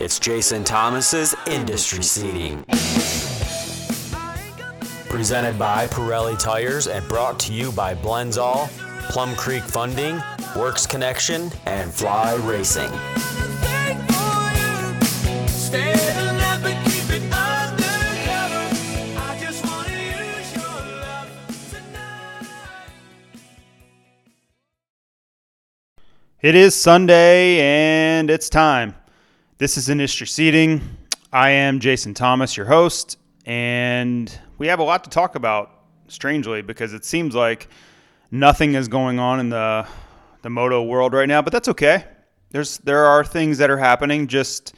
It's Jason Thomas's Industry Seating. Presented by Pirelli Tires and brought to you by Blendzall, Plum Creek Funding, Works Connection, and Fly Racing. It is Sunday and it's time. This is Industry Seating. I am Jason Thomas, your host, and we have a lot to talk about, strangely, because it seems like nothing is going on in the the moto world right now, but that's okay. There's there are things that are happening, just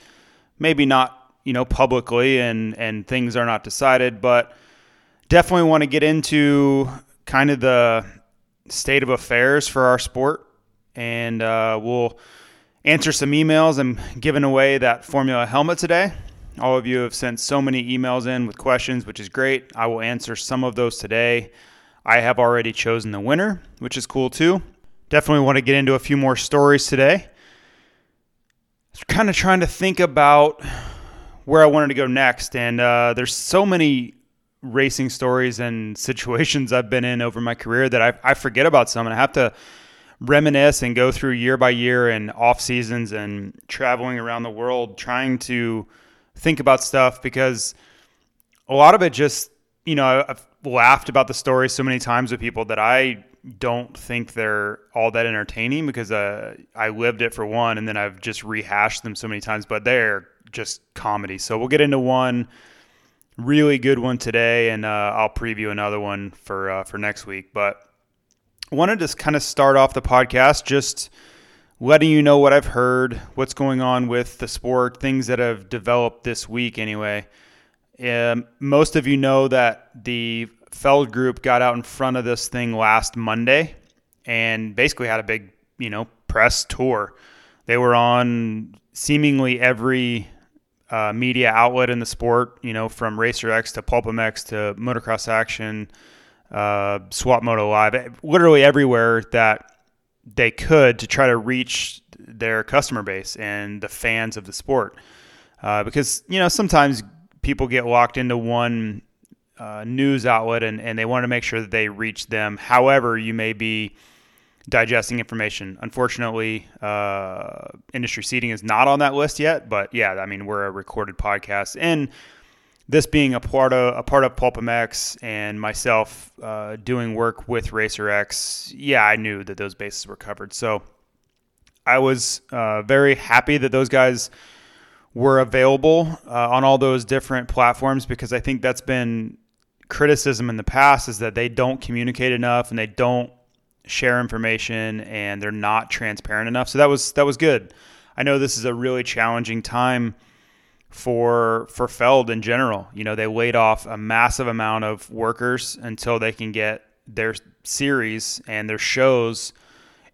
maybe not, you know, publicly and and things are not decided, but definitely want to get into kind of the state of affairs for our sport and uh, we'll answer some emails. I'm giving away that Formula helmet today. All of you have sent so many emails in with questions, which is great. I will answer some of those today. I have already chosen the winner, which is cool too. Definitely want to get into a few more stories today. Kind of trying to think about where I wanted to go next, and uh, there's so many racing stories and situations I've been in over my career that I, I forget about some, and I have to reminisce and go through year by year and off seasons and traveling around the world trying to think about stuff because a lot of it just you know I've laughed about the story so many times with people that I don't think they're all that entertaining because uh, I lived it for one and then I've just rehashed them so many times but they're just comedy. So we'll get into one really good one today and uh, I'll preview another one for uh, for next week. But wanted to kind of start off the podcast just letting you know what I've heard, what's going on with the sport, things that have developed this week anyway. Um, most of you know that the Feld Group got out in front of this thing last Monday and basically had a big, you know, press tour. They were on seemingly every uh, media outlet in the sport, you know, from Racer X to PulpMX to Motocross Action, uh, Swap Moto Live, literally everywhere that they could to try to reach their customer base and the fans of the sport. Uh, because, you know, sometimes people get locked into one uh, news outlet and, and they want to make sure that they reach them however you may be digesting information. Unfortunately, uh, industry seating is not on that list yet, but yeah, I mean, we're a recorded podcast. And this being a part of a part of PulpMX and myself uh, doing work with Racer X, yeah, I knew that those bases were covered. So I was uh, very happy that those guys were available uh, on all those different platforms because I think that's been criticism in the past is that they don't communicate enough and they don't share information and they're not transparent enough. So that was that was good. I know this is a really challenging time for for Feld in general. You know, they laid off a massive amount of workers until they can get their series and their shows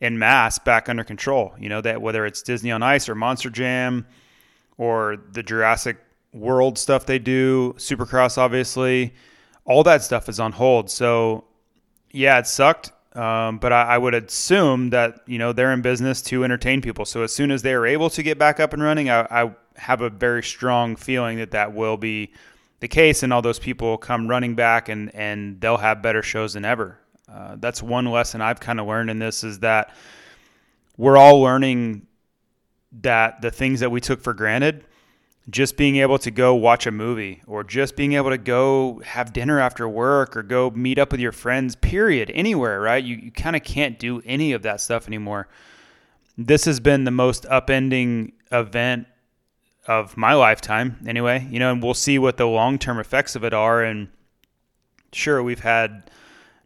in mass back under control. You know, that whether it's Disney on Ice or Monster Jam or the Jurassic World stuff they do, Supercross obviously, all that stuff is on hold. So yeah, it sucked. Um, but I, I would assume that you know they're in business to entertain people. So as soon as they are able to get back up and running, I, I have a very strong feeling that that will be the case, and all those people will come running back, and and they'll have better shows than ever. Uh, that's one lesson I've kind of learned in this is that we're all learning that the things that we took for granted just being able to go watch a movie or just being able to go have dinner after work or go meet up with your friends, period, anywhere, right? You, you kind of can't do any of that stuff anymore. This has been the most upending event of my lifetime, anyway, you know, and we'll see what the long term effects of it are. And sure, we've had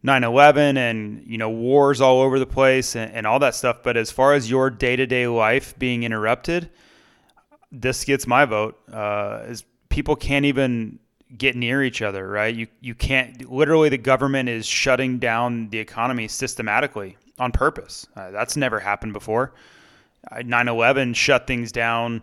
9 11 and, you know, wars all over the place and, and all that stuff. But as far as your day to day life being interrupted, this gets my vote. Uh, is people can't even get near each other, right? You you can't literally the government is shutting down the economy systematically on purpose. Uh, that's never happened before. Uh, 9/11 shut things down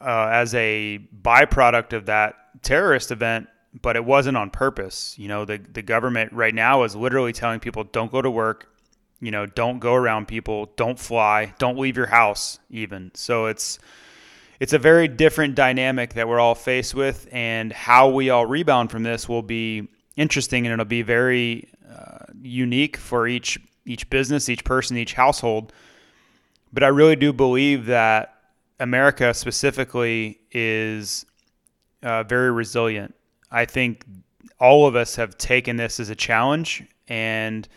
uh, as a byproduct of that terrorist event, but it wasn't on purpose. You know, the the government right now is literally telling people don't go to work, you know, don't go around people, don't fly, don't leave your house even. So it's it's a very different dynamic that we're all faced with, and how we all rebound from this will be interesting, and it'll be very uh, unique for each each business, each person, each household. But I really do believe that America specifically is uh, very resilient. I think all of us have taken this as a challenge, and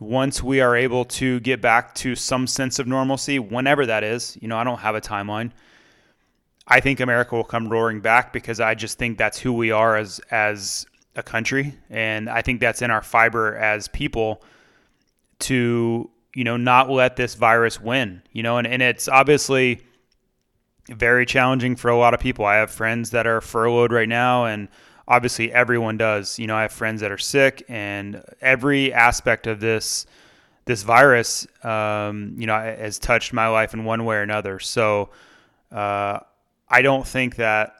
once we are able to get back to some sense of normalcy, whenever that is, you know, I don't have a timeline I think America will come roaring back because I just think that's who we are as as a country, and I think that's in our fiber as people to you know not let this virus win. You know, and, and it's obviously very challenging for a lot of people. I have friends that are furloughed right now, and obviously everyone does. You know, I have friends that are sick, and every aspect of this this virus, um, you know, has touched my life in one way or another. So. Uh, I don't think that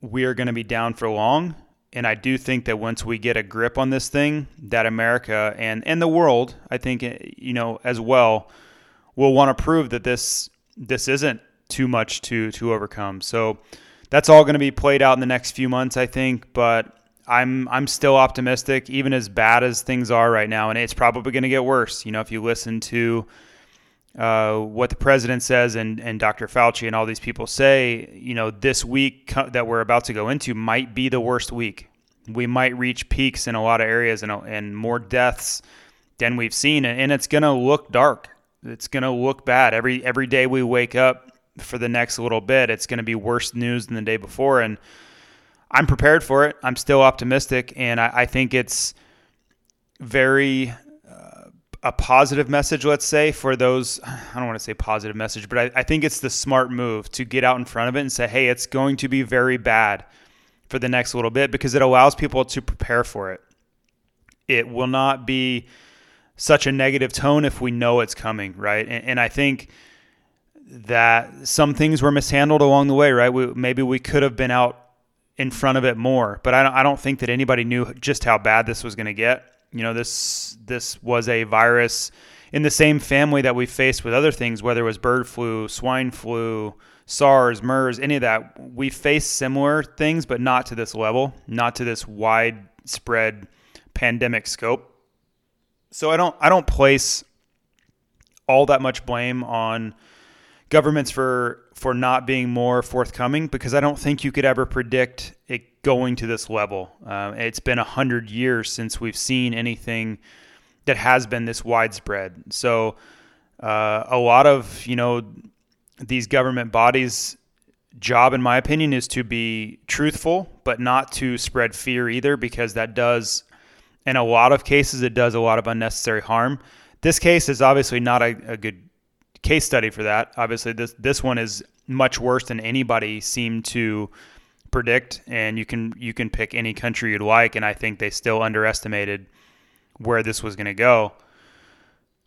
we are going to be down for long. And I do think that once we get a grip on this thing, that America and, and the world, I think, you know, as well, will want to prove that this this isn't too much to to overcome. So that's all going to be played out in the next few months, I think. But I'm I'm still optimistic, even as bad as things are right now, and it's probably going to get worse. You know, if you listen to uh, what the president says and, and Dr. Fauci and all these people say, you know, this week that we're about to go into might be the worst week. We might reach peaks in a lot of areas and, and more deaths than we've seen, and it's going to look dark. It's going to look bad every every day we wake up for the next little bit. It's going to be worse news than the day before, and I'm prepared for it. I'm still optimistic, and I, I think it's very uh, a positive message, let's say, for those. I don't want to say positive message, but I, I, think it's the smart move to get out in front of it and say, hey, it's going to be very bad for the next little bit because it allows people to prepare for it. It will not be such a negative tone if we know it's coming, right? And, and I think that some things were mishandled along the way, right? We, maybe we could have been out in front of it more, but I don't, I don't think that anybody knew just how bad this was going to get you know, this this was a virus in the same family that we faced with other things, whether it was bird flu, swine flu, SARS, MERS, any of that. We faced similar things, but not to this level, not to this widespread pandemic scope. So I don't I don't place all that much blame on governments for for not being more forthcoming because I don't think you could ever predict it going to this level. Uh, it's been a hundred years since we've seen anything that has been this widespread. So uh, a lot of you know these government bodies job in my opinion is to be truthful but not to spread fear either because that does in a lot of cases it does a lot of unnecessary harm this case is obviously not a, a good case study for that. Obviously, this this one is much worse than anybody seemed to predict, and you can you can pick any country you'd like, and I think they still underestimated where this was going to go.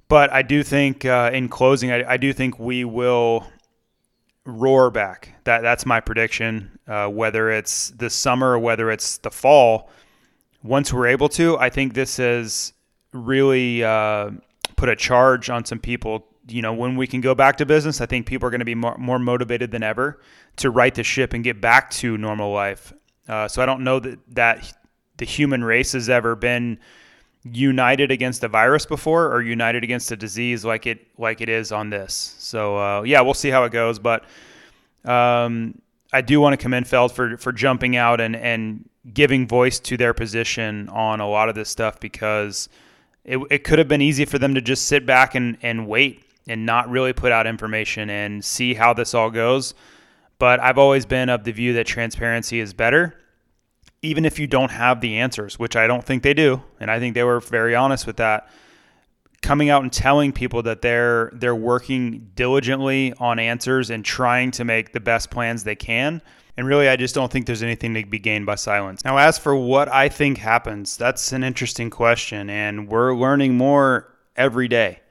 But I do think, uh, in closing, I, I, do think we will roar back. That that's my prediction. Uh, whether it's the summer or whether it's the fall, once we're able to, I think this has really uh, put a charge on some people you know, when we can go back to business, I think people are going to be more, more motivated than ever to right the ship and get back to normal life. Uh, so I don't know that that the human race has ever been united against a virus before or united against a disease like it like it is on this. So uh, yeah, we'll see how it goes. But um, I do want to commend Feld for for jumping out and and giving voice to their position on a lot of this stuff because it, it could have been easy for them to just sit back and, and wait and not really put out information and see how this all goes. But I've always been of the view that transparency is better, even if you don't have the answers, which I don't think they do. And I think they were very honest with that. Coming out and telling people that they're they're working diligently on answers and trying to make the best plans they can And really, I just don't think there's anything to be gained by silence. Now, as for what I think happens, that's an interesting question, and we're learning more every day.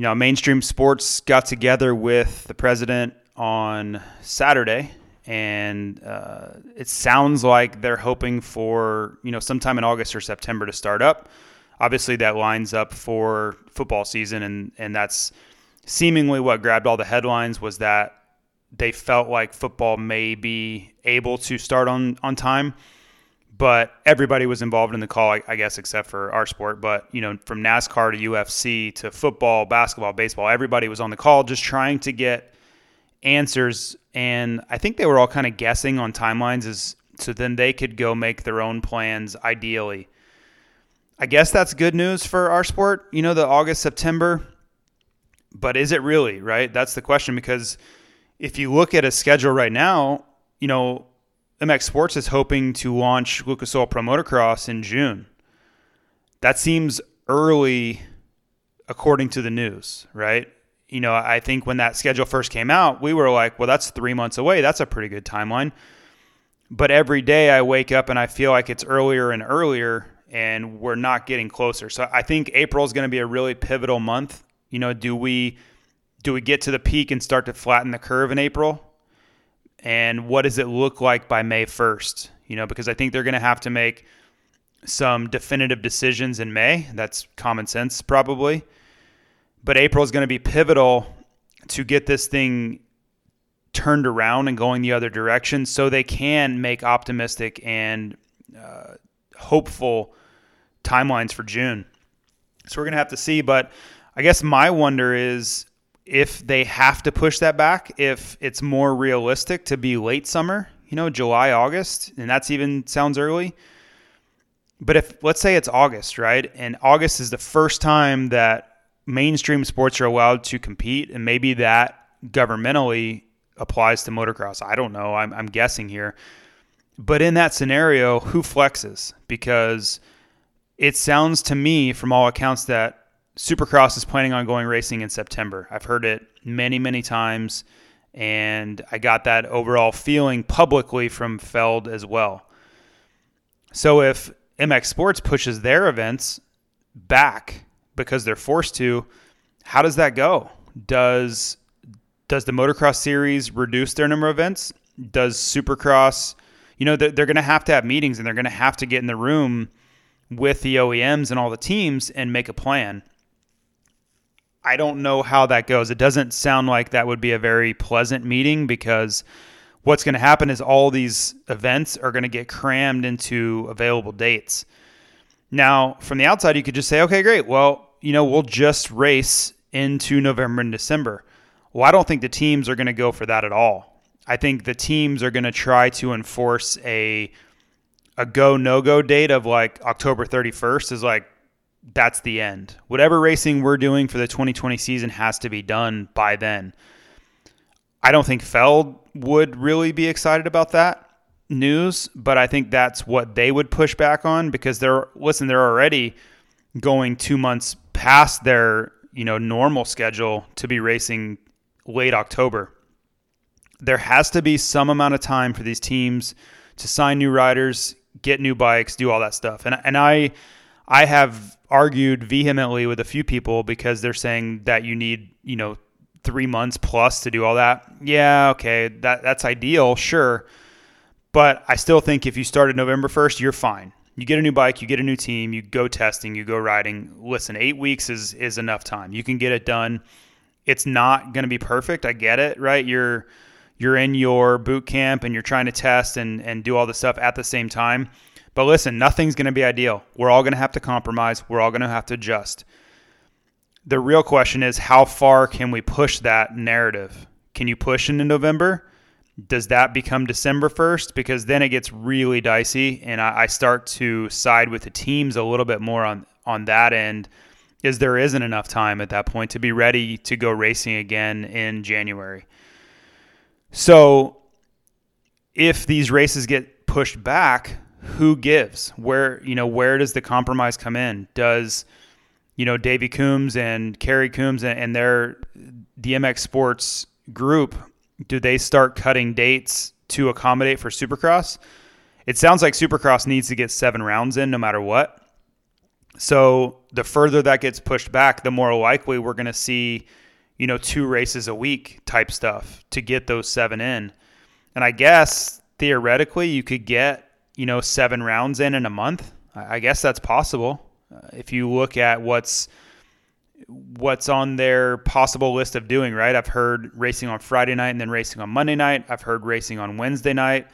You know, mainstream sports got together with the president on Saturday, and uh, it sounds like they're hoping for you know sometime in August or September to start up. Obviously, that lines up for football season, and and that's seemingly what grabbed all the headlines was that they felt like football may be able to start on on time but everybody was involved in the call I, I, guess except for our sport. But you know from nascar to ufc to football basketball baseball everybody was on the call just trying to get answers. And i think they were all kind of guessing on timelines as so then they could go make their own plans ideally. I guess that's good news for our sport you know the august september. But is it really right? That's the question because if you look at a schedule right now, you know, MX Sports is hoping to launch Lucas Oil Pro Motocross in June. That seems early according to the news, right? You know, I think when that schedule first came out, we were like, well, that's three months away. That's a pretty good timeline. But every day I wake up and I feel like it's earlier and earlier, and we're not getting closer. So I think April is going to be a really pivotal month. You know, do we do we get to the peak and start to flatten the curve in April? And what does it look like by May 1st? You know, because I think they're going to have to make some definitive decisions in May. That's common sense, probably. But April is going to be pivotal to get this thing turned around and going the other direction so they can make optimistic and uh, hopeful timelines for June. So we're going to have to see. But I guess my wonder is if they have to push that back, if it's more realistic to be late summer, you know, July, August, and that's even sounds early. But if let's say it's August, right? And August is the first time that mainstream sports are allowed to compete, and maybe that governmentally applies to motocross. I don't know. I'm, I'm guessing here. But in that scenario, who flexes? Because it sounds to me, from all accounts, that Supercross is planning on going racing in September. I've heard it many, many times, and I got that overall feeling publicly from Feld as well. So if MX Sports pushes their events back because they're forced to, how does that go? Does does the motocross series reduce their number of events? Does Supercross, you know, they're, they're going to have to have meetings and they're going to have to get in the room with the OEMs and all the teams and make a plan. I don't know how that goes. It doesn't sound like that would be a very pleasant meeting because what's going to happen is all these events are going to get crammed into available dates. Now, from the outside, you could just say, okay, great. Well, you know, we'll just race into November and December. Well, I don't think the teams are going to go for that at all. I think the teams are going to try to enforce a a go no go date of like October 31st is like that's the end. Whatever racing we're doing for the 2020 season has to be done by then. I don't think Feld would really be excited about that news, but I think that's what they would push back on because they're listen, they're already going 2 months past their, you know, normal schedule to be racing late October. There has to be some amount of time for these teams to sign new riders, get new bikes, do all that stuff. And and I I have argued vehemently with a few people because they're saying that you need, you know, three months plus to do all that. Yeah, okay, that that's ideal, sure. But I still think if you started November 1st, you're fine. You get a new bike, you get a new team, you go testing, you go riding. Listen, eight weeks is is enough time. You can get it done. It's not going to be perfect. I get it, right? You're you're in your boot camp and you're trying to test and and do all the stuff at the same time. But listen, nothing's going to be ideal. We're all going to have to compromise. We're all going to have to adjust. The real question is how far can we push that narrative? Can you push into November? Does that become December 1st? Because then it gets really dicey, and I, I start to side with the teams a little bit more on, on that end, is there isn't enough time at that point to be ready to go racing again in January. So if these races get pushed back, who gives? Where you know where does the compromise come in? Does you know Davey Coombs and Carrie Coombs and, and their DMX Sports group do they start cutting dates to accommodate for Supercross. It sounds like Supercross needs to get seven rounds in no matter what. So the further that gets pushed back, the more likely we're going to see, you know, two races a week type stuff to get those seven in. And I guess theoretically you could get, you know, seven rounds in in a month. I guess that's possible. Uh, if you look at what's what's on their possible list of doing, right? I've heard racing on Friday night and then racing on Monday night. I've heard racing on Wednesday night.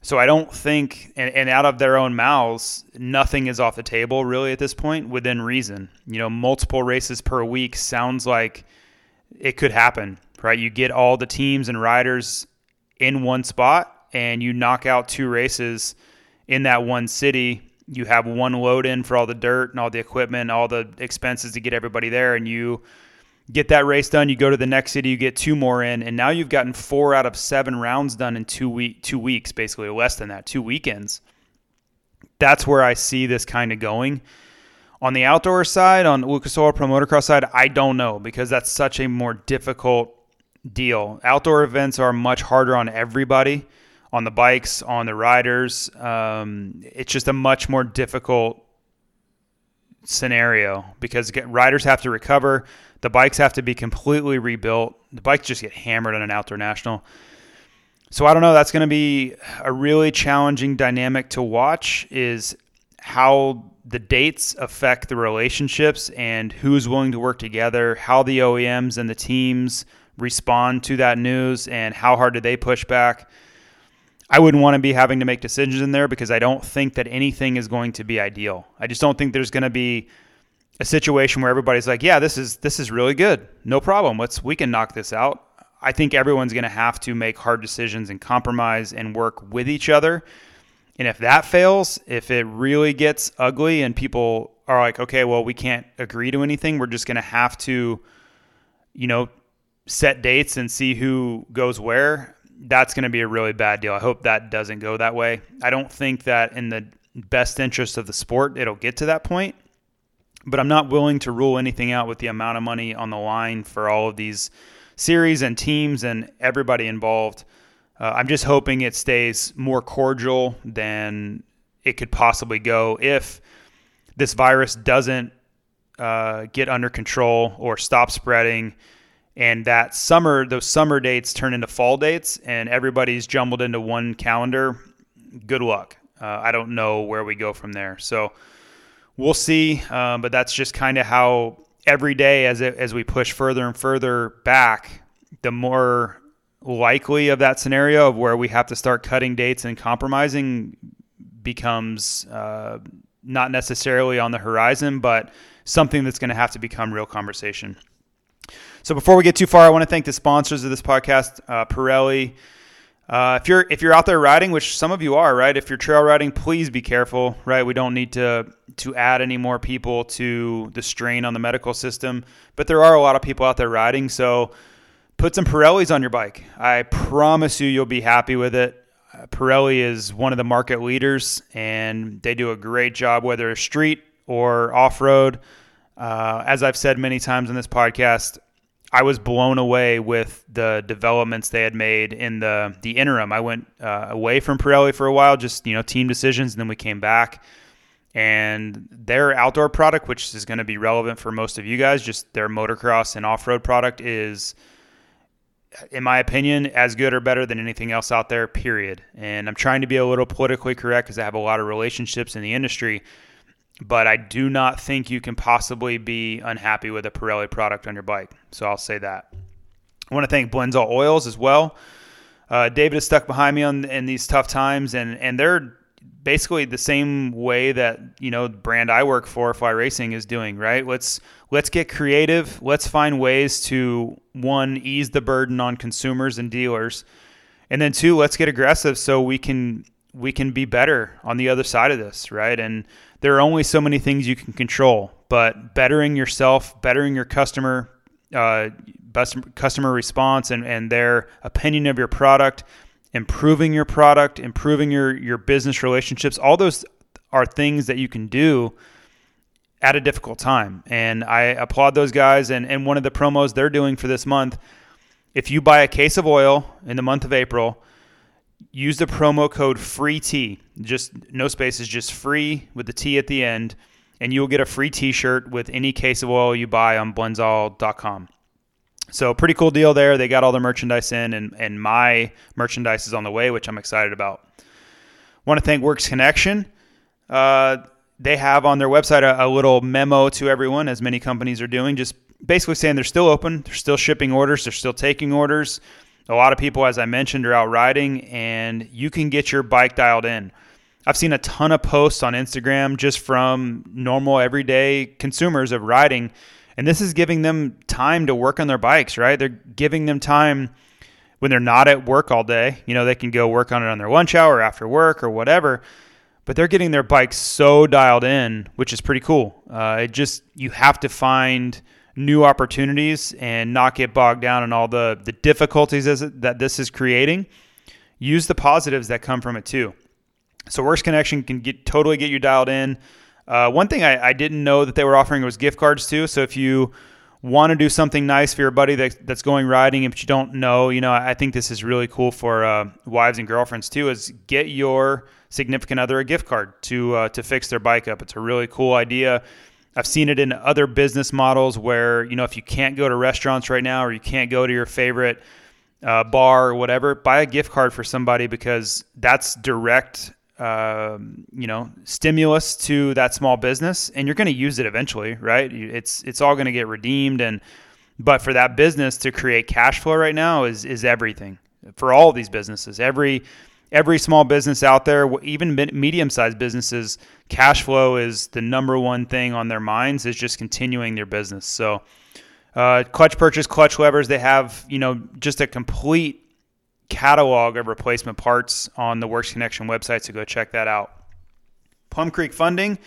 So I don't think, and, and, out of their own mouths, nothing is off the table really at this point within reason. You know, multiple races per week sounds like it could happen, right? You get all the teams and riders in one spot and you knock out two races in that one city. You have one load in for all the dirt and all the equipment, all the expenses to get everybody there, and you get that race done. You go to the next city, you get two more in, and now you've gotten four out of seven rounds done in two week two weeks, basically less than that, two weekends. That's where I see this kind of going. On the outdoor side, on Lucas Oil Pro Motocross side, I don't know because that's such a more difficult deal. Outdoor events are much harder on everybody, on the bikes, on the riders. Um, it's just a much more difficult scenario because riders have to recover the bikes have to be completely rebuilt. The bikes just get hammered on an outdoor national. So I don't know. That's going to be a really challenging dynamic to watch. Is how the dates affect the relationships and who's willing to work together, how the OEMs and the teams respond to that news, and how hard do they push back. I wouldn't want to be having to make decisions in there because I don't think that anything is going to be ideal. I just don't think there's going to be a situation where everybody's like, yeah, this is this is really good. No problem. Let's we can knock this out. I think everyone's going to have to make hard decisions and compromise and work with each other. And if that fails, if it really gets ugly and people are like, okay, well, we can't agree to anything, we're just going to have to, you know, set dates and see who goes where. That's going to be a really bad deal. I hope that doesn't go that way. I don't think that in the best interest of the sport, it'll get to that point but I'm not willing to rule anything out with the amount of money on the line for all of these series and teams and everybody involved. Uh, I'm just hoping it stays more cordial than it could possibly go if this virus doesn't uh, get under control or stop spreading and that summer those summer dates turn into fall dates and everybody's jumbled into one calendar good luck uh, i don't know where we go from there so we'll see. Um, but that's just kind of how every day as it, as we push further and further back, the more likely of that scenario of where we have to start cutting dates and compromising becomes uh, not necessarily on the horizon, but something that's going to have to become real conversation. So before we get too far, I want to thank the sponsors of this podcast, uh, Pirelli. Uh, if you're if you're out there riding, which some of you are, right? If you're trail riding, please be careful, right? We don't need to to add any more people to the strain on the medical system, but there are a lot of people out there riding, so put some Pirellis on your bike. I promise you, you'll be happy with it. Uh, Pirelli is one of the market leaders, and they do a great job, whether street or off road. Uh, as I've said many times in this podcast, I was blown away with the developments they had made in the the interim. I went uh, away from Pirelli for a while, just you know team decisions, and then we came back. And their outdoor product, which is going to be relevant for most of you guys, just their motocross and off road product is, in my opinion, as good or better than anything else out there. Period. And I'm trying to be a little politically correct because I have a lot of relationships in the industry but I do not think you can possibly be unhappy with a Pirelli product on your bike. So I'll say that. I want to thank Blendzall Oils as well. Uh, David is stuck behind me on in these tough times, and and they're basically the same way that you know the brand I work for, Fly Racing, is doing. Right? Let's let's get creative. Let's find ways to one ease the burden on consumers and dealers, and then two, let's get aggressive so we can we can be better on the other side of this. Right? And there are only so many things you can control, but bettering yourself, bettering your customer, uh, customer response and, and their opinion of your product, improving your product, improving your, your business relationships, all those are things that you can do at a difficult time. And I applaud those guys. And, and one of the promos they're doing for this month, if you buy a case of oil in the month of April, use the promo code free T, just no spaces, just free with the T at the end, and you will get a free T-shirt with any case of oil you buy on Blendzall.com. So pretty cool deal there. They got all the merchandise in, and and my merchandise is on the way, which I'm excited about. Want to thank Works Connection. Uh, they have on their website a, a little memo to everyone, as many companies are doing, just basically saying they're still open, they're still shipping orders, they're still taking orders. A lot of people, as I mentioned, are out riding, and you can get your bike dialed in. I've seen a ton of posts on Instagram just from normal, everyday consumers of riding, and this is giving them time to work on their bikes, right? They're giving them time when they're not at work all day. You know, they can go work on it on their lunch hour, after work, or whatever. But they're getting their bikes so dialed in, which is pretty cool. Uh, it just you have to find new opportunities and not get bogged down in all the the difficulties that this is creating. Use the positives that come from it too. So Works Connection can get totally get you dialed in. Uh, one thing I, I, didn't know that they were offering was gift cards too. So if you want to do something nice for your buddy that, that's going riding, if you don't know, you know, I think this is really cool for uh, wives and girlfriends too. Is get your significant other a gift card to uh, to fix their bike up. It's a really cool idea. I've seen it in other business models where you know if you can't go to restaurants right now or you can't go to your favorite uh, bar or whatever, buy a gift card for somebody because that's direct um, you know stimulus to that small business and you're going to use it eventually right? It's it's all going to get redeemed and but for that business to create cash flow right now is is everything for all these businesses. Every every small business out there even medium sized businesses cash flow is the number one thing on their minds is just continuing their business so uh, clutch purchase clutch levers they have you know just a complete catalog of replacement parts on the Works Connection website, so go check that out. Plum Creek Funding.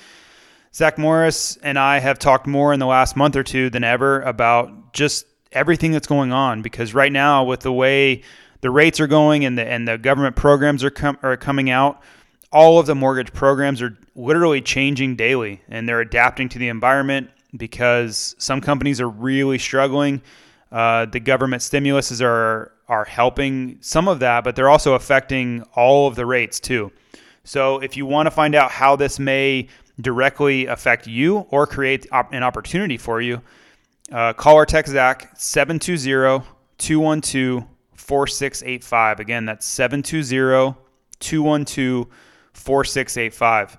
Zach Morris and I have talked more in the last month or two than ever about just everything that's going on because right now, with the way the rates are going and the and the government programs are com- are coming out, all of the mortgage programs are literally changing daily and they're adapting to the environment because some companies are really struggling. Uh, the government stimuluses are are helping some of that, but they're also affecting all of the rates too. So if you want to find out how this may directly affect you or create an opportunity for you, uh, call our tech Zach 720 212 4685. Again, that's 720 212 4685.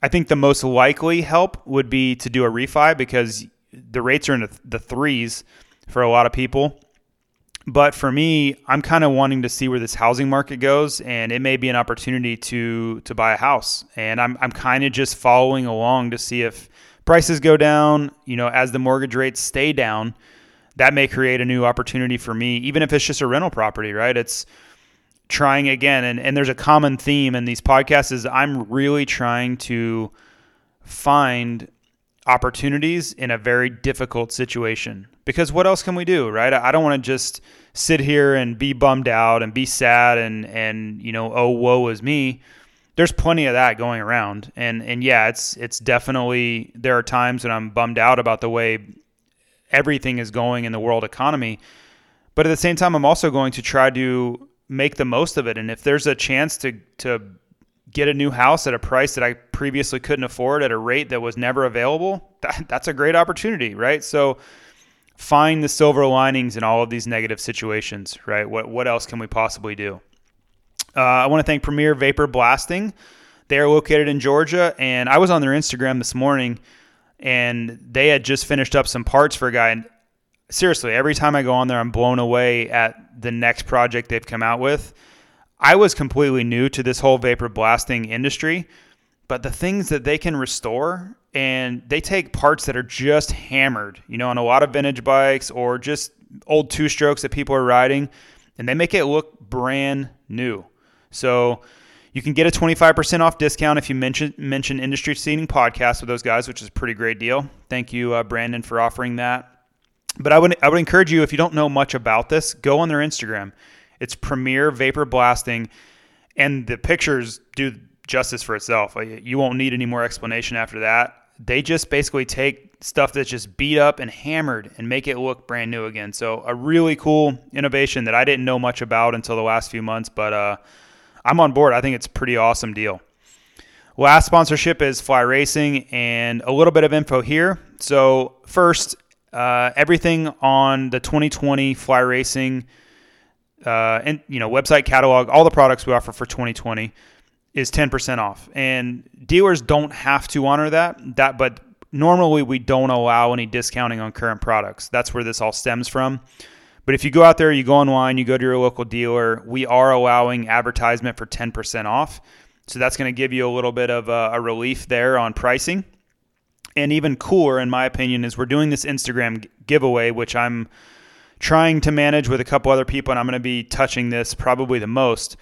I think the most likely help would be to do a refi because the rates are in the threes for a lot of people. But for me, I'm kind of wanting to see where this housing market goes, and it may be an opportunity to to buy a house. And I'm I'm kind of just following along to see if prices go down. You know, as the mortgage rates stay down, that may create a new opportunity for me, even if it's just a rental property. Right? It's trying again, and and there's a common theme in these podcasts is I'm really trying to find opportunities in a very difficult situation because what else can we do, right? I don't want to just sit here and be bummed out and be sad and and you know, oh woe is me. There's plenty of that going around, and and yeah, it's it's definitely there are times when I'm bummed out about the way everything is going in the world economy, but at the same time, I'm also going to try to make the most of it. And if there's a chance to to get a new house at a price that I previously couldn't afford at a rate that was never available, that, that's a great opportunity, right? So find the silver linings in all of these negative situations, right? What what else can we possibly do? Uh, I want to thank Premier Vapor Blasting. They are located in Georgia, and I was on their Instagram this morning, and they had just finished up some parts for a guy. And seriously, every time I go on there, I'm blown away at the next project they've come out with. I was completely new to this whole vapor blasting industry, but the things that they can restore and they take parts that are just hammered, you know, on a lot of vintage bikes or just old two strokes that people are riding, and they make it look brand new. So you can get a 25% off discount if you mention mention industry seating podcast with those guys, which is a pretty great deal. Thank you, uh, Brandon, for offering that. But I would I would encourage you if you don't know much about this, go on their Instagram. It's Premier Vapor Blasting, and the pictures do justice for itself. You won't need any more explanation after that. They just basically take stuff that's just beat up and hammered and make it look brand new again. So a really cool innovation that I didn't know much about until the last few months, but uh, I'm on board. I think it's a pretty awesome deal. Last sponsorship is Fly Racing, and a little bit of info here. So first, uh, everything on the 2020 Fly Racing, uh, and you know website catalog, all the products we offer for 2020 is 10% off, and dealers don't have to honor that. That, but normally we don't allow any discounting on current products. That's where this all stems from. But if you go out there, you go online, you go to your local dealer, we are allowing advertisement for 10% off. So that's going to give you a little bit of a, a relief there on pricing. And even cooler, in my opinion, is we're doing this Instagram giveaway, which I'm trying to manage with a couple other people, and I'm going to be touching this probably the most.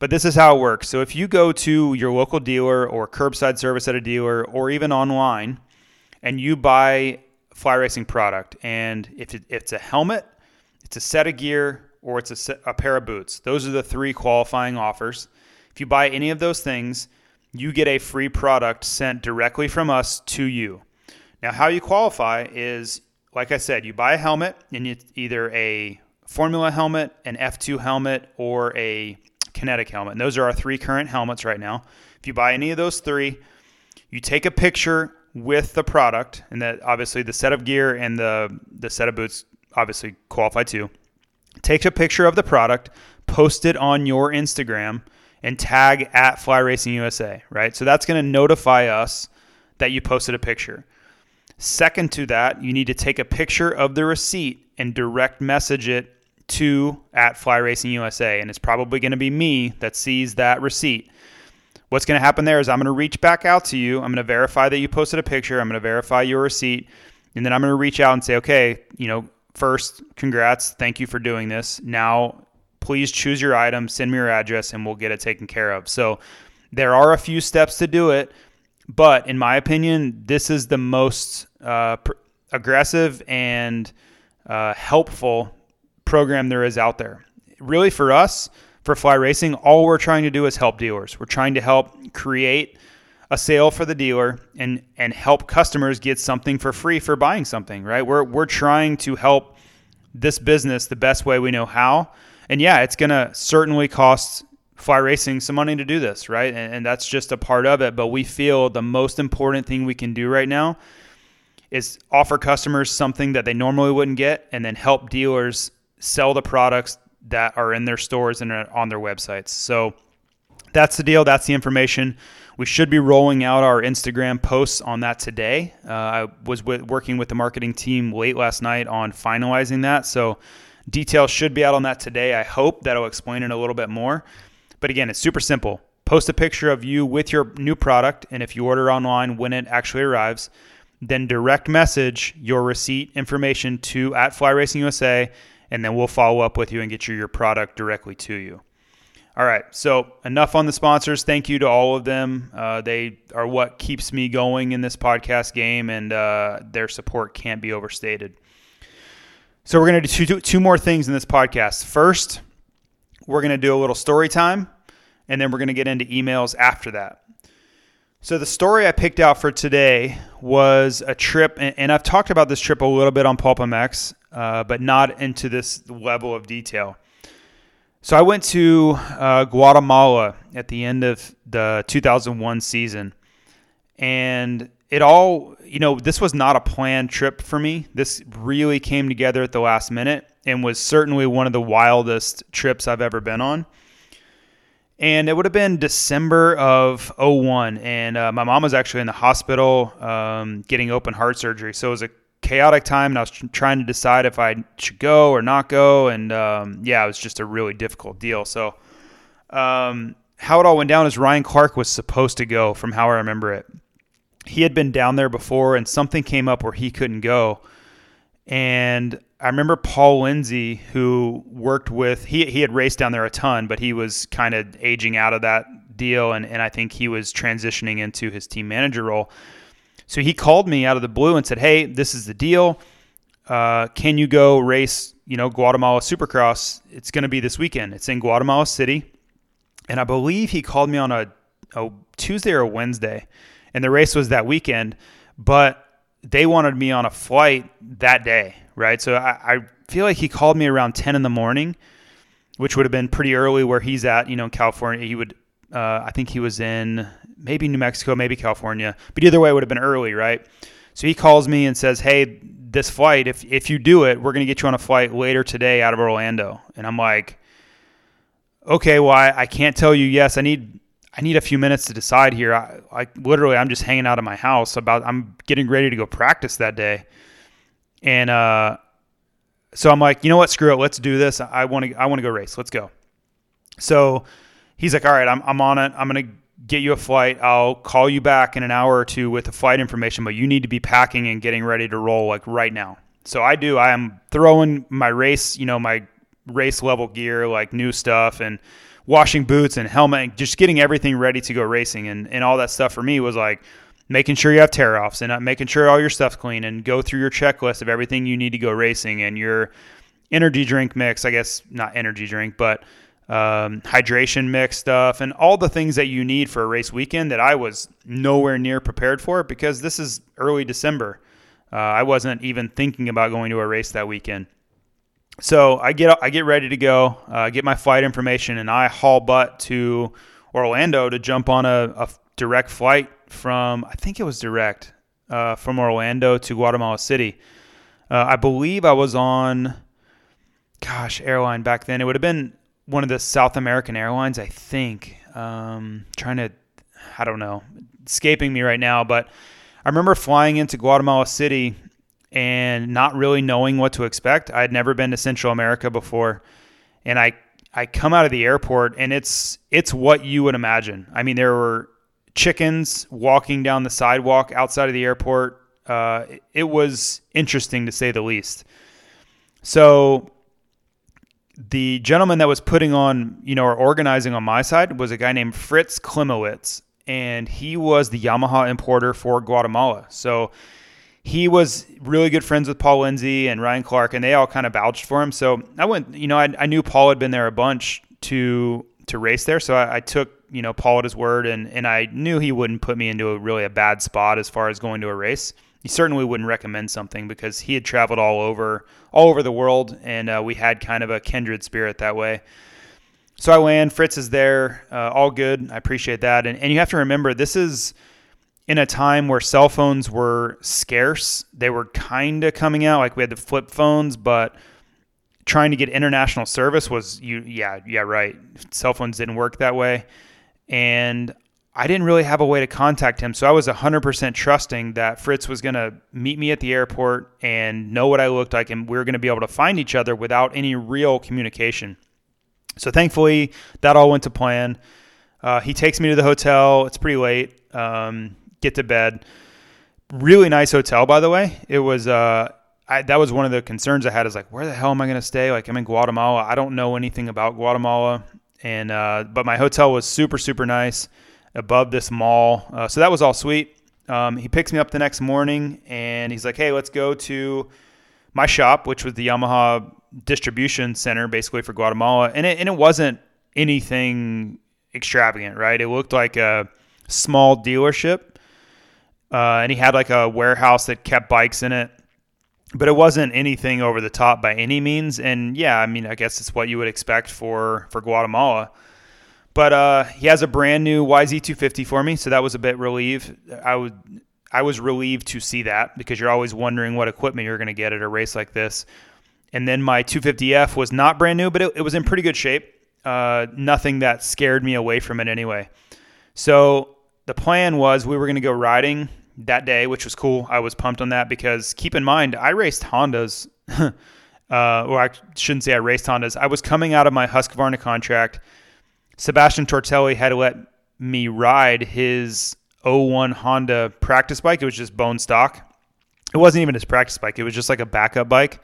But this is how it works. So if you go to your local dealer or curbside service at a dealer or even online and you buy fly racing product, and if it's a helmet, it's a set of gear, or it's a, set, a pair of boots, those are the three qualifying offers. If you buy any of those things, you get a free product sent directly from us to you. Now, how you qualify is, like I said, you buy a helmet, and it's either a Formula helmet, an F2 helmet, or a kinetic helmet. And those are our three current helmets right now. If you buy any of those three, you take a picture with the product, and that obviously the set of gear and the the set of boots obviously qualify too. Take a picture of the product, post it on your Instagram, and tag at Fly Racing USA, right? So that's going to notify us that you posted a picture. Second to that, you need to take a picture of the receipt and direct message it to at Fly Racing USA. And it's probably going to be me that sees that receipt. What's going to happen there is I'm going to reach back out to you. I'm going to verify that you posted a picture. I'm going to verify your receipt. And then I'm going to reach out and say, okay, you know, first, congrats. Thank you for doing this. Now please choose your item, send me your address, and we'll get it taken care of. So there are a few steps to do it, but in my opinion, this is the most uh, pr- aggressive and uh, helpful program there is out there. Really, for us, for Fly Racing, all we're trying to do is help dealers. We're trying to help create a sale for the dealer and and help customers get something for free for buying something, right? We're we're trying to help this business the best way we know how and yeah, it's going to certainly cost fly racing some money to do this, right? And, and, that's just a part of it. But we feel the most important thing we can do right now is offer customers something that they normally wouldn't get and then help dealers sell the products that are in their stores and on their websites. So that's the deal. That's the information. We should be rolling out our Instagram posts on that today. Uh, I was working with the marketing team late last night on finalizing that. So Details should be out on that today. I hope that'll explain it a little bit more. But again, it's super simple. Post a picture of you with your new product, and if you order online when it actually arrives, then direct message your receipt information to at Fly Racing USA, and then we'll follow up with you and get you your product directly to you. All right, so enough on the sponsors. Thank you to all of them. Uh, they are what keeps me going in this podcast game, and uh, their support can't be overstated. So we're going to do two, two more things in this podcast. First, we're going to do a little story time, and then we're going to get into emails after that. So the story I picked out for today was a trip, and, I've talked about this trip a little bit on Pulp MX, uh, but not into this level of detail. So I went to uh, Guatemala at the end of the 2001 season, and it all, you know, this was not a planned trip for me. This really came together at the last minute and was certainly one of the wildest trips I've ever been on. And it would have been December of 01. And uh, my mom was actually in the hospital um, getting open heart surgery. So it was a chaotic time. And I was trying to decide if I should go or not go. And um, yeah, it was just a really difficult deal. So um, how it all went down is Ryan Clark was supposed to go, from how I remember it he had been down there before and something came up where he couldn't go. And I remember Paul Lindsay, who worked with, he, he had raced down there a ton, but he was kind of aging out of that deal. And, and I think he was transitioning into his team manager role. So he called me out of the blue and said, Hey, this is the deal. Uh, can you go race, you know, Guatemala Supercross? It's going to be this weekend. It's in Guatemala City. And I believe he called me on a, a Tuesday or a Wednesday and the race was that weekend, but they wanted me on a flight that day, right? So I, I feel like he called me around 10 in the morning which would have been pretty early where he's at. You know, in California, he would. Uh, I think he was in maybe New Mexico, maybe California, but either way, it would have been early, right? So he calls me and says, "Hey, this flight, if if you do it, we're going to get you on a flight later today out of Orlando." And I'm like, "Okay, well, I, I can't tell you yes. I need I need a few minutes to decide here. I, I literally I'm just hanging out of my house about I'm getting ready to go practice that day." And uh so I'm like, "You know what? Screw it. Let's do this. I want to I want to go race. Let's go." So he's like, "All right, I'm I'm on it. I'm going to get you a flight. I'll call you back in an hour or two with the flight information, but you need to be packing and getting ready to roll like right now. So I do. I am throwing my race, you know, my race level gear, like new stuff and washing boots and helmet, and just getting everything ready to go racing. And, and all that stuff for me was like making sure you have tear offs and uh, making sure all your stuff's clean and go through your checklist of everything you need to go racing and your energy drink mix. I guess not energy drink, but um, hydration mix stuff, and all the things that you need for a race weekend that I was nowhere near prepared for because this is early December. Uh, I wasn't even thinking about going to a race that weekend. So I get I get ready to go, uh, get my flight information, and I haul butt to Orlando to jump on a, a direct flight from I think it was direct uh, from Orlando to Guatemala City. Uh, I believe I was on, gosh, airline back then. It would have been one of the South American airlines, I think. Um, trying to, I don't know, escaping me right now, but I remember flying into Guatemala City and not really knowing what to expect. I had never been to Central America before, and I I come out of the airport and it's it's what you would imagine. I mean, there were chickens walking down the sidewalk outside of the airport. Uh, it was interesting to say the least. So the gentleman that was putting on, you know, or organizing on my side was a guy named Fritz Klimowitz, and he was the Yamaha importer for Guatemala. So he was really good friends with Paul Lindsay and Ryan Clark, and they all kind of vouched for him. So I went, you know, I, I knew Paul had been there a bunch to to race there, so I, I took you know Paul at his word, and and I knew he wouldn't put me into a really a bad spot as far as going to a race he certainly wouldn't recommend something because he had traveled all over all over the world, and uh, we had kind of a kindred spirit that way. So I land. Fritz is there. Uh, all good. I appreciate that. And, and you have to remember, this is in a time where cell phones were scarce. They were kind of coming out. Like we had the flip phones, but trying to get international service was you. Yeah, yeah, right. Cell phones didn't work that way. And I didn't really have a way to contact him. So I was 100% trusting that Fritz was going to meet me at the airport and know what I looked like, and we were going to be able to find each other without any real communication. So thankfully, that all went to plan. Uh, he takes me to the hotel. It's pretty late. Um, get to bed. Really nice hotel, by the way. It was. Uh, I, that was one of the concerns I had. Is like, where the hell am I going to stay? Like, I'm in Guatemala. I don't know anything about Guatemala, and uh, but my hotel was super super nice above this mall. Uh, so that was all sweet. Um, he picks me up the next morning and he's like, hey, let's go to my shop, which was the Yamaha distribution center basically for Guatemala. And it, and it wasn't anything extravagant, right? It looked like a small dealership. Uh, and he had like a warehouse that kept bikes in it, but it wasn't anything over the top by any means. And yeah, I mean, I guess it's what you would expect for for Guatemala. But uh, he has a brand new YZ250 for me, so that was a bit relieved. I would I was relieved to see that because you're always wondering what equipment you're going to get at a race like this. And then my 250F was not brand new, but it, it was in pretty good shape. Uh, nothing that scared me away from it anyway. So the plan was we were going to go riding that day, which was cool. I was pumped on that because keep in mind, I raced Hondas. uh, or I shouldn't say I raced Hondas. I was coming out of my Husqvarna contract Sebastien Tortelli had to let me ride his 01 Honda practice bike. It was just bone stock. It wasn't even his practice bike. It was just like a backup bike.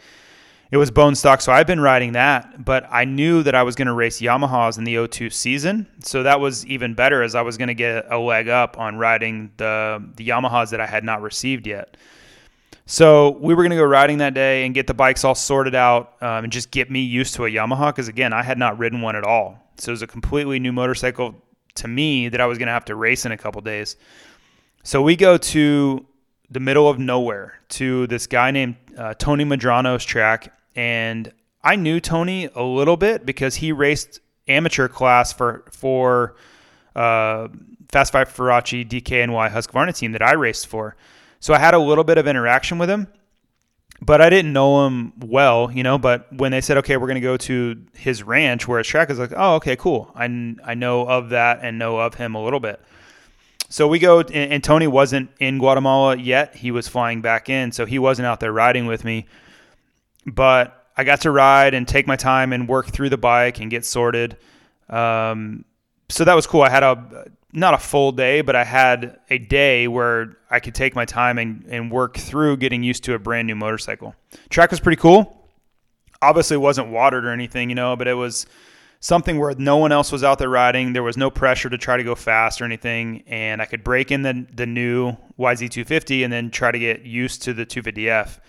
It was bone stock, so I've been riding that, but I knew that I was going to race Yamahas in the 02 season, so that was even better as I was going to get a leg up on riding the the Yamahas that I had not received yet. So we were going to go riding that day and get the bikes all sorted out um, and just get me used to a Yamaha because again, I had not ridden one at all. So it was a completely new motorcycle to me that I was going to have to race in a couple days. So we go to the middle of nowhere to this guy named uh, Tony Madrano's track, and I knew Tony a little bit because he raced amateur class for for uh, Fast Five Farachi DKNY Husqvarna team that I raced for. So I had a little bit of interaction with him, but I didn't know him well, you know. But when they said, okay, we're going to go to his ranch where his track is, like, oh, okay, cool. I, I know of that and know of him a little bit. So we go, and, and Tony wasn't in Guatemala yet. He was flying back in, so he wasn't out there riding with me. But I got to ride and take my time and work through the bike and get sorted. Um, so that was cool. I had a not a full day, but I had a day where I could take my time and, and work through getting used to a brand new motorcycle. Track was pretty cool. Obviously, it wasn't watered or anything, you know, but it was something where no one else was out there riding. There was no pressure to try to go fast or anything, and I could break in the the new YZ250 and then try to get used to the 250F.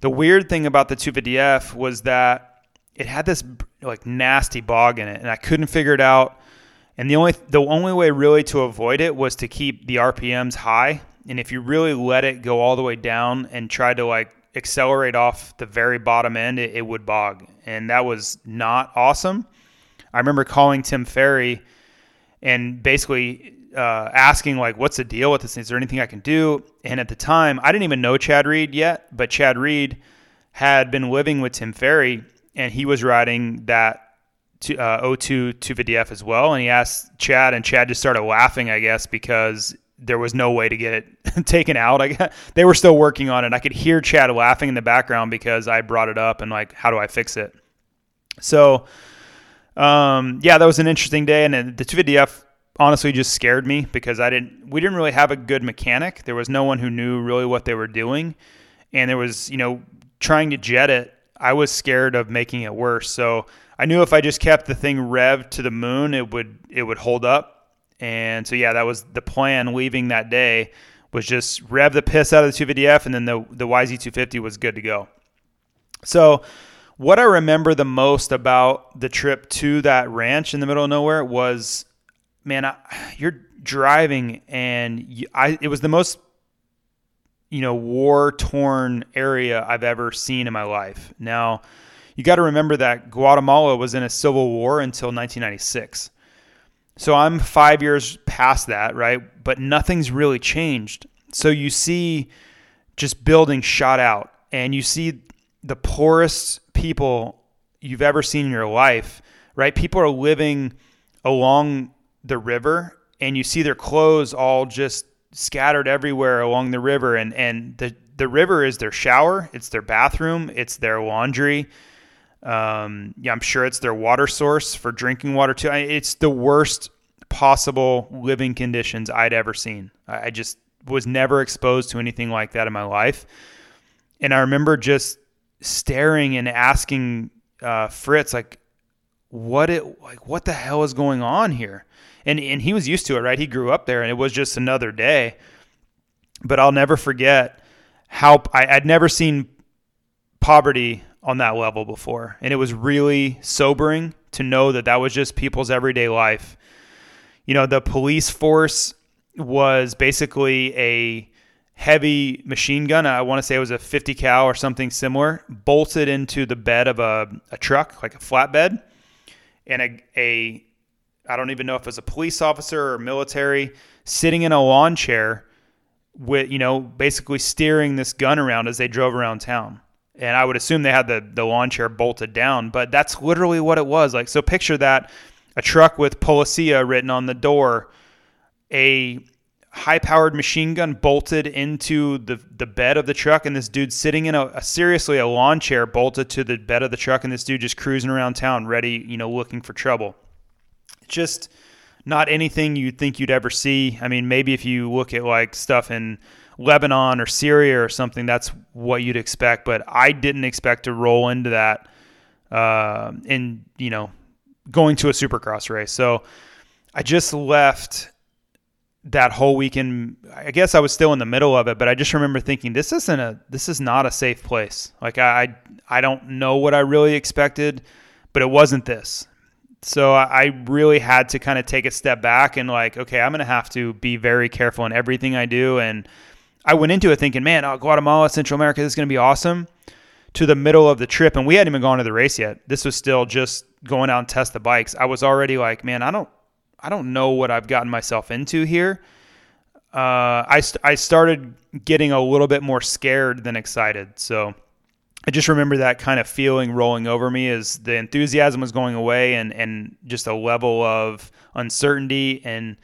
The weird thing about the 250F was that it had this like nasty bog in it, and I couldn't figure it out. And the only the only way really to avoid it was to keep the RPMs high. And if you really let it go all the way down and try to like accelerate off the very bottom end, it, it would bog, and that was not awesome. I remember calling Tim Ferry and basically uh, asking like, "What's the deal with this? Is there anything I can do?" And at the time, I didn't even know Chad Reed yet, but Chad Reed had been living with Tim Ferry, and he was riding that to, uh, O2 250F as well. And he asked Chad, and Chad just started laughing, I guess, because there was no way to get it taken out. I guess. they were still working on it. I could hear Chad laughing in the background because I brought it up and like, how do I fix it? So, um, yeah, that was an interesting day, and the 250F honestly just scared me because I didn't. We didn't really have a good mechanic. There was no one who knew really what they were doing, and there was you know trying to jet it. I was scared of making it worse. So I knew if I just kept the thing revved to the moon, it would it would hold up and so yeah, that was the plan leaving that day was just rev the piss out of the 250F and then the the YZ250 was good to go. So what I remember the most about the trip to that ranch in the middle of nowhere was man, I, you're driving and you, I it was the most you know war torn area I've ever seen in my life. Now, you got to remember that Guatemala was in a civil war until 1996. So I'm five years past that, right? But nothing's really changed. So you see just buildings shot out, and you see the poorest people you've ever seen in your life, right? People are living along the river, and you see their clothes all just scattered everywhere along the river, and and the the river is their shower, it's their bathroom, it's their laundry, um, yeah, I'm sure it's their water source for drinking water too. It's the worst possible living conditions I'd ever seen. I just was never exposed to anything like that in my life. And I remember just staring and asking uh, Fritz, like, what it like what the hell is going on here? And and he was used to it, right? He grew up there and it was just another day. But I'll never forget how I, I'd never seen poverty on that level before. And it was really sobering to know that that was just people's everyday life. You know, the police force was basically a heavy machine gun. I want to say it was a 50 cal or something similar, bolted into the bed of a, a truck, like a flatbed. And a, a, I don't even know if it was a police officer or military, sitting in a lawn chair with, you know, basically steering this gun around as they drove around town and I would assume they had the the lawn chair bolted down, but that's literally what it was. Like so picture that a truck with Policia written on the door, a high powered machine gun bolted into the, the bed of the truck and this dude sitting in a, a, seriously a lawn chair bolted to the bed of the truck and this dude just cruising around town ready you know looking for trouble just not anything you'd think you'd ever see i mean maybe if you look at like stuff in Lebanon or Syria or something, that's what you'd expect. But I didn't expect to roll into that uh, in, you know, going to a supercross race. So I just left that whole weekend. I guess I was still in the middle of it, but I just remember thinking, this isn't a, this is not a safe place. Like I, I don't know what I really expected, but it wasn't this. So I really had to kind of take a step back and like, okay, I'm going to have to be very careful in everything I do and I went into it thinking, man, oh, Guatemala, Central America, this is going to be awesome. to the middle of the trip, and we hadn't even gone to the race yet. This was still just going out and test the bikes. I was already like, man, I don't, I don't know what I've gotten myself into here. Uh, I I started getting a little bit more scared than excited. So I just remember that kind of feeling rolling over me as the enthusiasm was going away, and and just a level of uncertainty and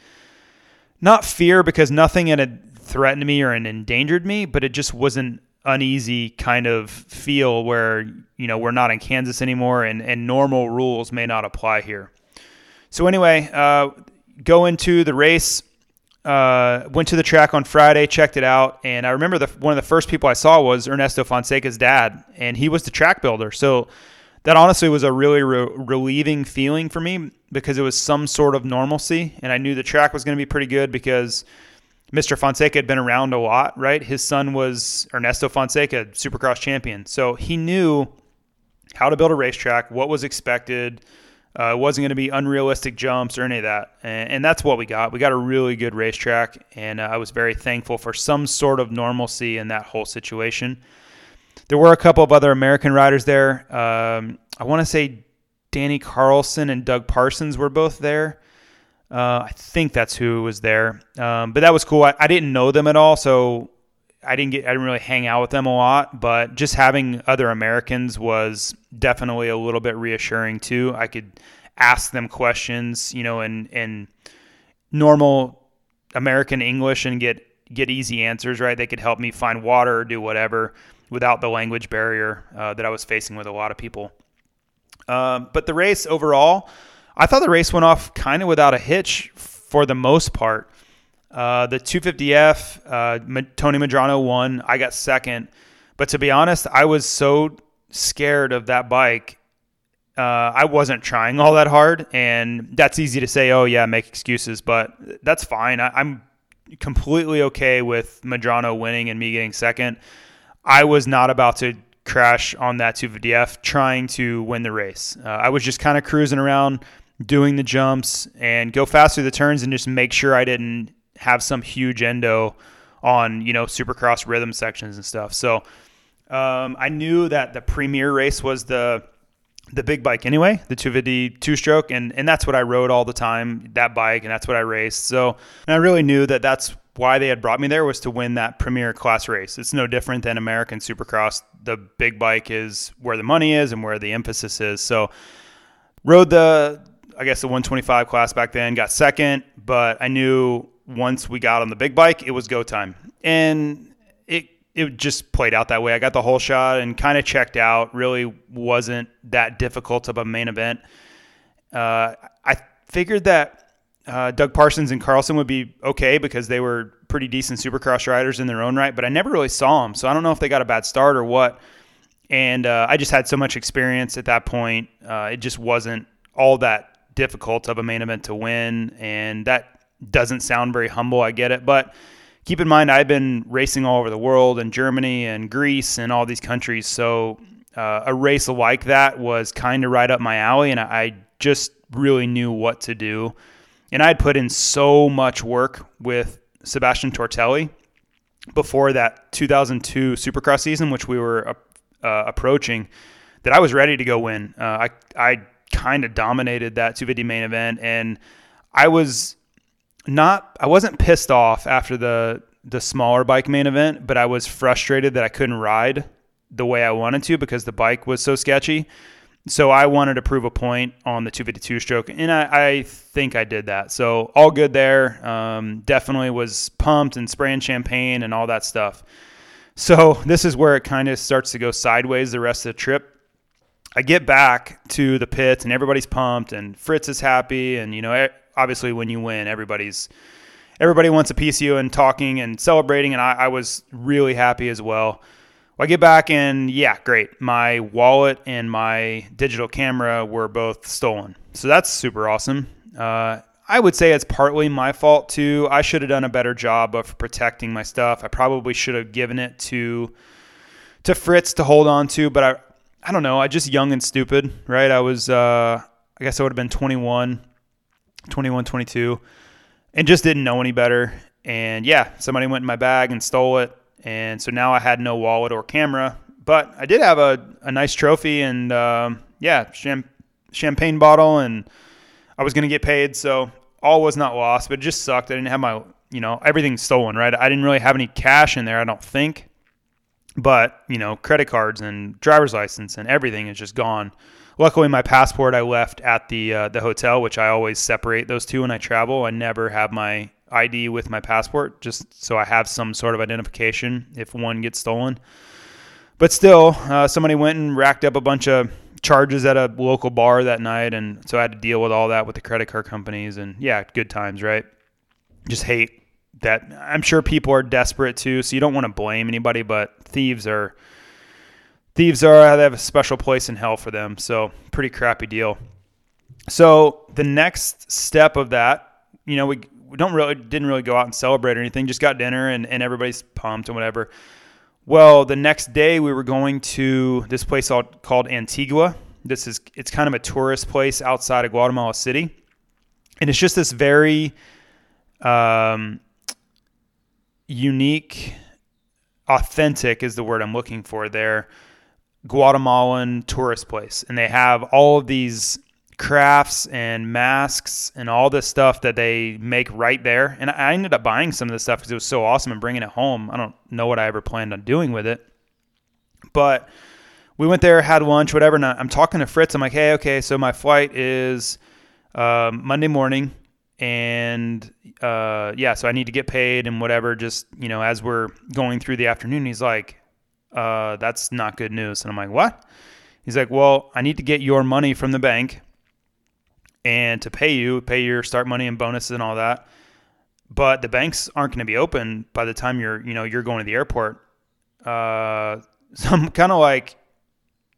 not fear because nothing had threatened me or endangered me, but it just wasn't uneasy kind of feel where you know we're not in Kansas anymore and and normal rules may not apply here. So anyway, uh, go into the race. Uh, went to the track on Friday, checked it out, and I remember the one of the first people I saw was Ernesto Fonseca's dad, and he was the track builder. So that honestly was a really re- relieving feeling for me because it was some sort of normalcy, and I knew the track was going to be pretty good because Mr. Fonseca had been around a lot, right? His son was Ernesto Fonseca, supercross champion. So he knew how to build a racetrack, what was expected. Uh, it wasn't going to be unrealistic jumps or any of that. And, and, that's what we got. We got a really good racetrack, and uh, I was very thankful for some sort of normalcy in that whole situation. There were a couple of other American riders there. Um, I want to say Danny Carlson and Doug Parsons were both there. Uh, I think that's who was there. Um, but that was cool. I, I, didn't know them at all, so I didn't get I didn't really hang out with them a lot. But just having other Americans was definitely a little bit reassuring too. I could ask them questions, you know, in in normal American English and get get easy answers. Right? They could help me find water or do whatever without the language barrier uh, that I was facing with a lot of people. Um, but the race overall I thought the race went off kind of without a hitch for the most part. Uh, the 250F, uh, Tony Madrano won. I got second. But to be honest, I was so scared of that bike. Uh, I wasn't trying all that hard. And that's easy to say, oh, yeah, make excuses. But that's fine. I, I'm completely okay with Madrano winning and me getting second. I was not about to crash on that 250F trying to win the race. Uh, I was just kind of cruising around doing the jumps and go fast through the turns and just make sure I didn't have some huge endo on you know supercross rhythm sections and stuff. So um, I knew that the premier race was the the big bike anyway, the 250 two stroke, and and that's what I rode all the time, that bike, and that's what I raced. So and I really knew that that's why they had brought me there was to win that premier class race. It's no different than American Supercross. The big bike is where the money is and where the emphasis is. So rode the I guess the 125 class back then, got second, but I knew once we got on the big bike, it was go time. And it it just played out that way. I got the whole shot and kind of checked out. Really wasn't that difficult of a main event. Uh, I figured that uh, Doug Parsons and Carlson would be okay because they were pretty decent supercross riders in their own right, but I never really saw them. So I don't know if they got a bad start or what. And uh, I just had so much experience at that point. Uh, it just wasn't all that difficult of a main event to win, and that doesn't sound very humble. I get it, but keep in mind I've been racing all over the world in Germany and Greece and all these countries, so uh, a race like that was kind of right up my alley, and I just really knew what to do. And I had put in so much work with Sebastien Tortelli before that 2002 Supercross season, which we were uh, approaching, that I was ready to go win. Uh, I I kind of dominated that 250 main event, and I was not I wasn't pissed off after the the smaller bike main event, but I was frustrated that I couldn't ride the way I wanted to because the bike was so sketchy. So I wanted to prove a point on the 252 stroke, and I, I think I did that. So all good there. Um, definitely was pumped and spraying champagne and all that stuff. So this is where it kind of starts to go sideways the rest of the trip. I get back to the pits and everybody's pumped and Fritz is happy and you know obviously when you win everybody's everybody wants a piece of you and talking and celebrating and I, I was really happy as well. well. I get back and yeah, great. My wallet and my digital camera were both stolen, so that's super awesome. Uh, I would say it's partly my fault too. I should have done a better job of protecting my stuff. I probably should have given it to to Fritz to hold on to, but I I don't know. I just young and stupid, right? I was, uh, I guess I would have been 21, 21, 22, and just didn't know any better. And yeah, somebody went in my bag and stole it. And so now I had no wallet or camera, but I did have a, a nice trophy and um, yeah, cham- champagne bottle, and I was gonna get paid, so all was not lost. But it just sucked. I didn't have my you know everything stolen. Right, I didn't really have any cash in there. I don't think, but you know credit cards and driver's license and everything is just gone. Luckily, my passport I left at the uh, the hotel, which I always separate those two when I travel. I never have my ID with my passport, just so I have some sort of identification if one gets stolen. But still, uh, somebody went and racked up a bunch of charges at a local bar that night, and so I had to deal with all that with the credit card companies. And yeah, good times, right? Just hate that. I'm sure people are desperate too, so you don't want to blame anybody, but thieves are thieves are they have a special place in hell for them. So pretty crappy deal. So the next step of that, you know, we we don't really didn't really go out and celebrate or anything. Just got dinner and, and everybody's pumped and whatever. Well, the next day we were going to this place called Antigua. This is it's kind of a tourist place outside of Guatemala City, and it's just this very um, unique, authentic is the word I'm looking for there. Guatemalan tourist place, and they have all of these crafts and masks and all this stuff that they make right there. And I ended up buying some of this stuff because it was so awesome and bringing it home. I don't know what I ever planned on doing with it, but we went there, had lunch, whatever. And I'm talking to Fritz. I'm like, hey, okay, so my flight is um, Monday morning, and uh, yeah, so I need to get paid and whatever. Just you know, as we're going through the afternoon, he's like, uh, that's not good news. And I'm like, what? He's like, well, I need to get your money from the bank and to pay you, pay your start money and bonuses and all that. But the banks aren't going to be open by the time you're, you know, you're going to the airport. Uh, so I'm kind of like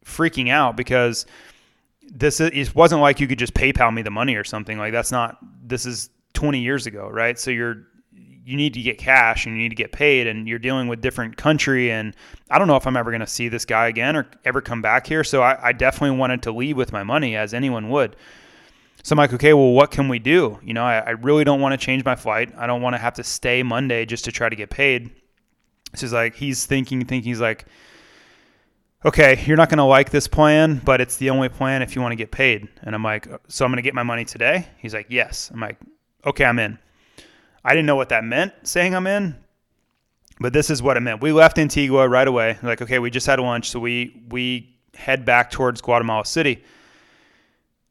freaking out because this is, it wasn't like you could just PayPal me the money or something. Like that's not. This is 20 years ago, right? So you're you need to get cash and you need to get paid and you're dealing with different country and i don't know if i'm ever going to see this guy again or ever come back here so I, I, definitely wanted to leave with my money as anyone would so I'm like, okay, well, what can we do? You know, I, I really don't want to change my flight. I don't want to have to stay Monday just to try to get paid. So he's like, he's thinking, thinking, he's like, okay, you're not going to like this plan, but it's the only plan if you want to get paid. And I'm like, so I'm going to get my money today? He's like, yes. I'm like, okay, I'm in. I didn't know what that meant saying I'm in, but this is what it meant. We left Antigua right away. Like, okay, we just had lunch, so we we head back towards Guatemala City.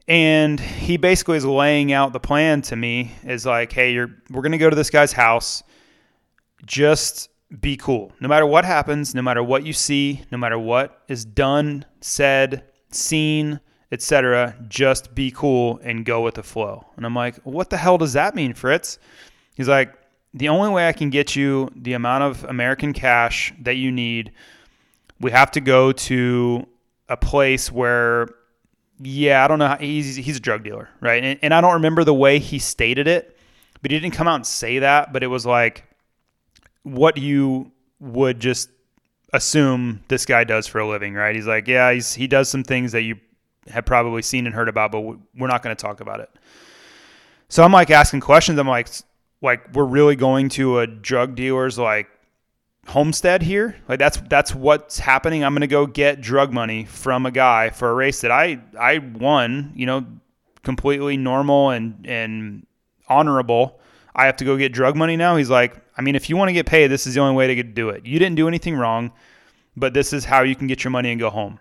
And he basically is laying out the plan to me is like, hey, you're we're gonna go to this guy's house. Just be cool. No matter what happens, no matter what you see, no matter what is done, said, seen, etc., just be cool and go with the flow. And I'm like, what the hell does that mean, Fritz? He's like, the only way I can get you the amount of American cash that you need, we have to go to a place where yeah, I don't know. How, he's he's a drug dealer, right? And, and I don't remember the way he stated it, but he didn't come out and say that. But it was like what you would just assume this guy does for a living, right? He's like, yeah, he's he does some things that you have probably seen and heard about, but we're not going to talk about it. So I'm like asking questions. I'm like, like we're really going to a drug dealer's like homestead here. Like that's that's what's happening. I'm going to go get drug money from a guy for a race that I I won, you know, completely normal and and honorable. I have to go get drug money now. He's like, I mean, if you want to get paid, this is the only way to get do it. You didn't do anything wrong, but this is how you can get your money and go home.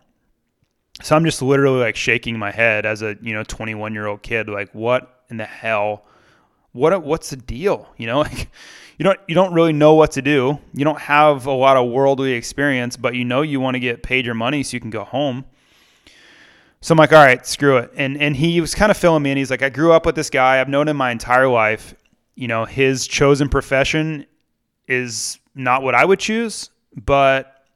So I'm just literally like shaking my head as a, you know, 21 year old kid, like, what in the hell? What, what's the deal? You know, like, you don't you don't really know what to do. You don't have a lot of worldly experience, but you know you want to get paid your money so you can go home. So I'm like, all right, screw it. And and he was kind of filling me in. He's like, I grew up with this guy. I've known him my entire life. You know, his chosen profession is not what I would choose, but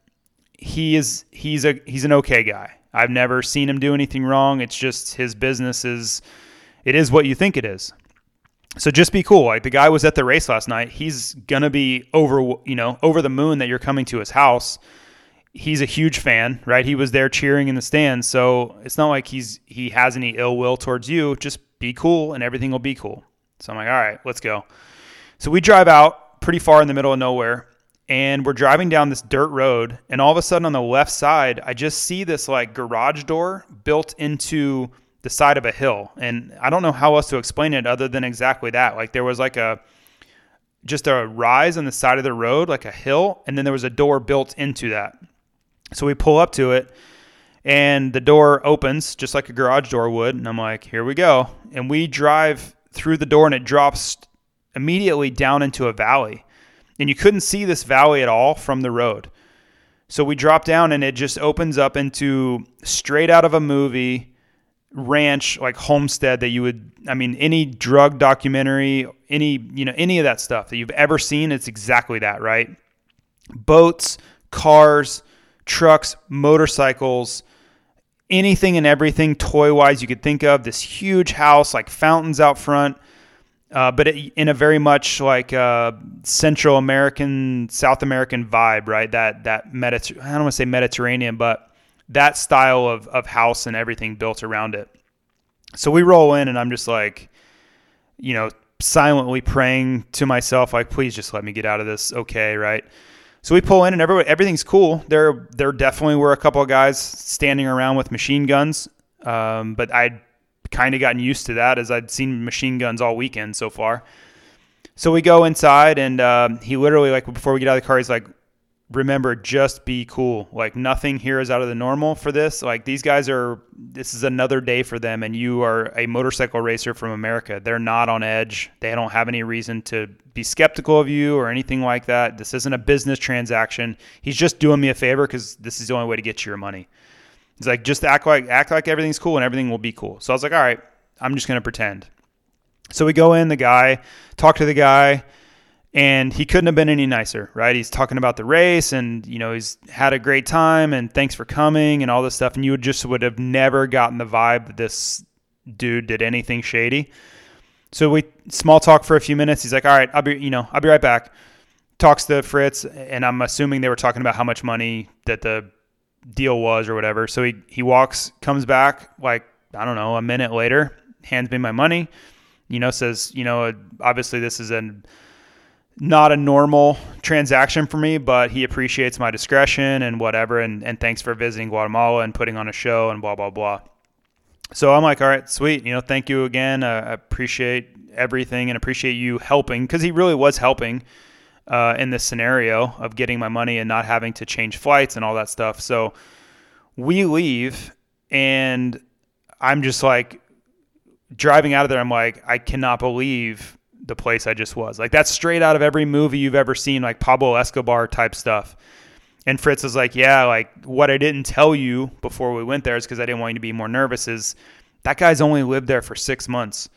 he is he's a he's an okay guy. I've never seen him do anything wrong. It's just his business is it is what you think it is. So just be cool. Like the guy was at the race last night. He's gonna be over, you know, over the moon that you're coming to his house. He's a huge fan, right? He was there cheering in the stands. So it's not like he's he has any ill will towards you. Just be cool, and everything will be cool. So I'm like, all right, let's go. So we drive out pretty far in the middle of nowhere, and we're driving down this dirt road and all of a sudden on the left side i just see this like garage door built into the side of a hill. And i don't know how else to explain it other than exactly that. Like there was like a just a rise on the side of the road like a hill and then there was a door built into that. So we pull up to it and the door opens just like a garage door would and i'm like here we go. And we drive through the door and it drops immediately down into a valley and you couldn't see this valley at all from the road. So we drop down and it just opens up into straight out of a movie ranch like homestead that you would I mean any drug documentary, any you know any of that stuff that you've ever seen, it's exactly that, right? Boats, cars, trucks, motorcycles, anything and everything toy wise you could think of. This huge house, like fountains out front, uh, but it, in a very much like uh, Central American, South American vibe, right? That that Mediter- I don't want to say Mediterranean, but that style of of house and everything built around it. So we roll in, and I'm just like, you know, silently praying to myself, like, please just let me get out of this, okay, right? So we pull in, and everybody, everything's cool. There, there definitely were a couple of guys standing around with machine guns, um, but I'd kind of gotten used to that as I'd seen machine guns all weekend so far. So we go inside, and uh, he literally, like, before we get out of the car, he's like, remember, just be cool. Like, nothing here is out of the normal for this. Like, these guys are, this is another day for them, and you are a motorcycle racer from America. They're not on edge. They don't have any reason to be skeptical of you or anything like that. This isn't a business transaction. He's just doing me a favor because this is the only way to get you your money. He's like, just act like act like everything's cool and everything will be cool. So I was like, all right, I'm just gonna pretend. So we go in, the guy, talk to the guy, and he couldn't have been any nicer, right? He's talking about the race and you know, he's had a great time and thanks for coming and all this stuff. And you would just would have never gotten the vibe that this dude did anything shady. So we small talk for a few minutes. He's like, all right, I'll be, you know, I'll be right back. Talks to Fritz, and I'm assuming they were talking about how much money that the deal was or whatever. So he, he walks, comes back like, I don't know, a minute later, hands me my money, you know, says, you know, obviously this is a not a normal transaction for me, but he appreciates my discretion and whatever. And, and thanks for visiting Guatemala and putting on a show and blah, blah, blah. So I'm like, all right, sweet. You know, thank you again. I appreciate everything and appreciate you helping because he really was helping uh, in this scenario of getting my money and not having to change flights and all that stuff. So we leave, and I'm just like driving out of there. I'm like, I cannot believe the place I just was. Like that's straight out of every movie you've ever seen, like Pablo Escobar type stuff. And Fritz is like, yeah, like what I didn't tell you before we went there is because I didn't want you to be more nervous. Is that guy's only lived there for six months.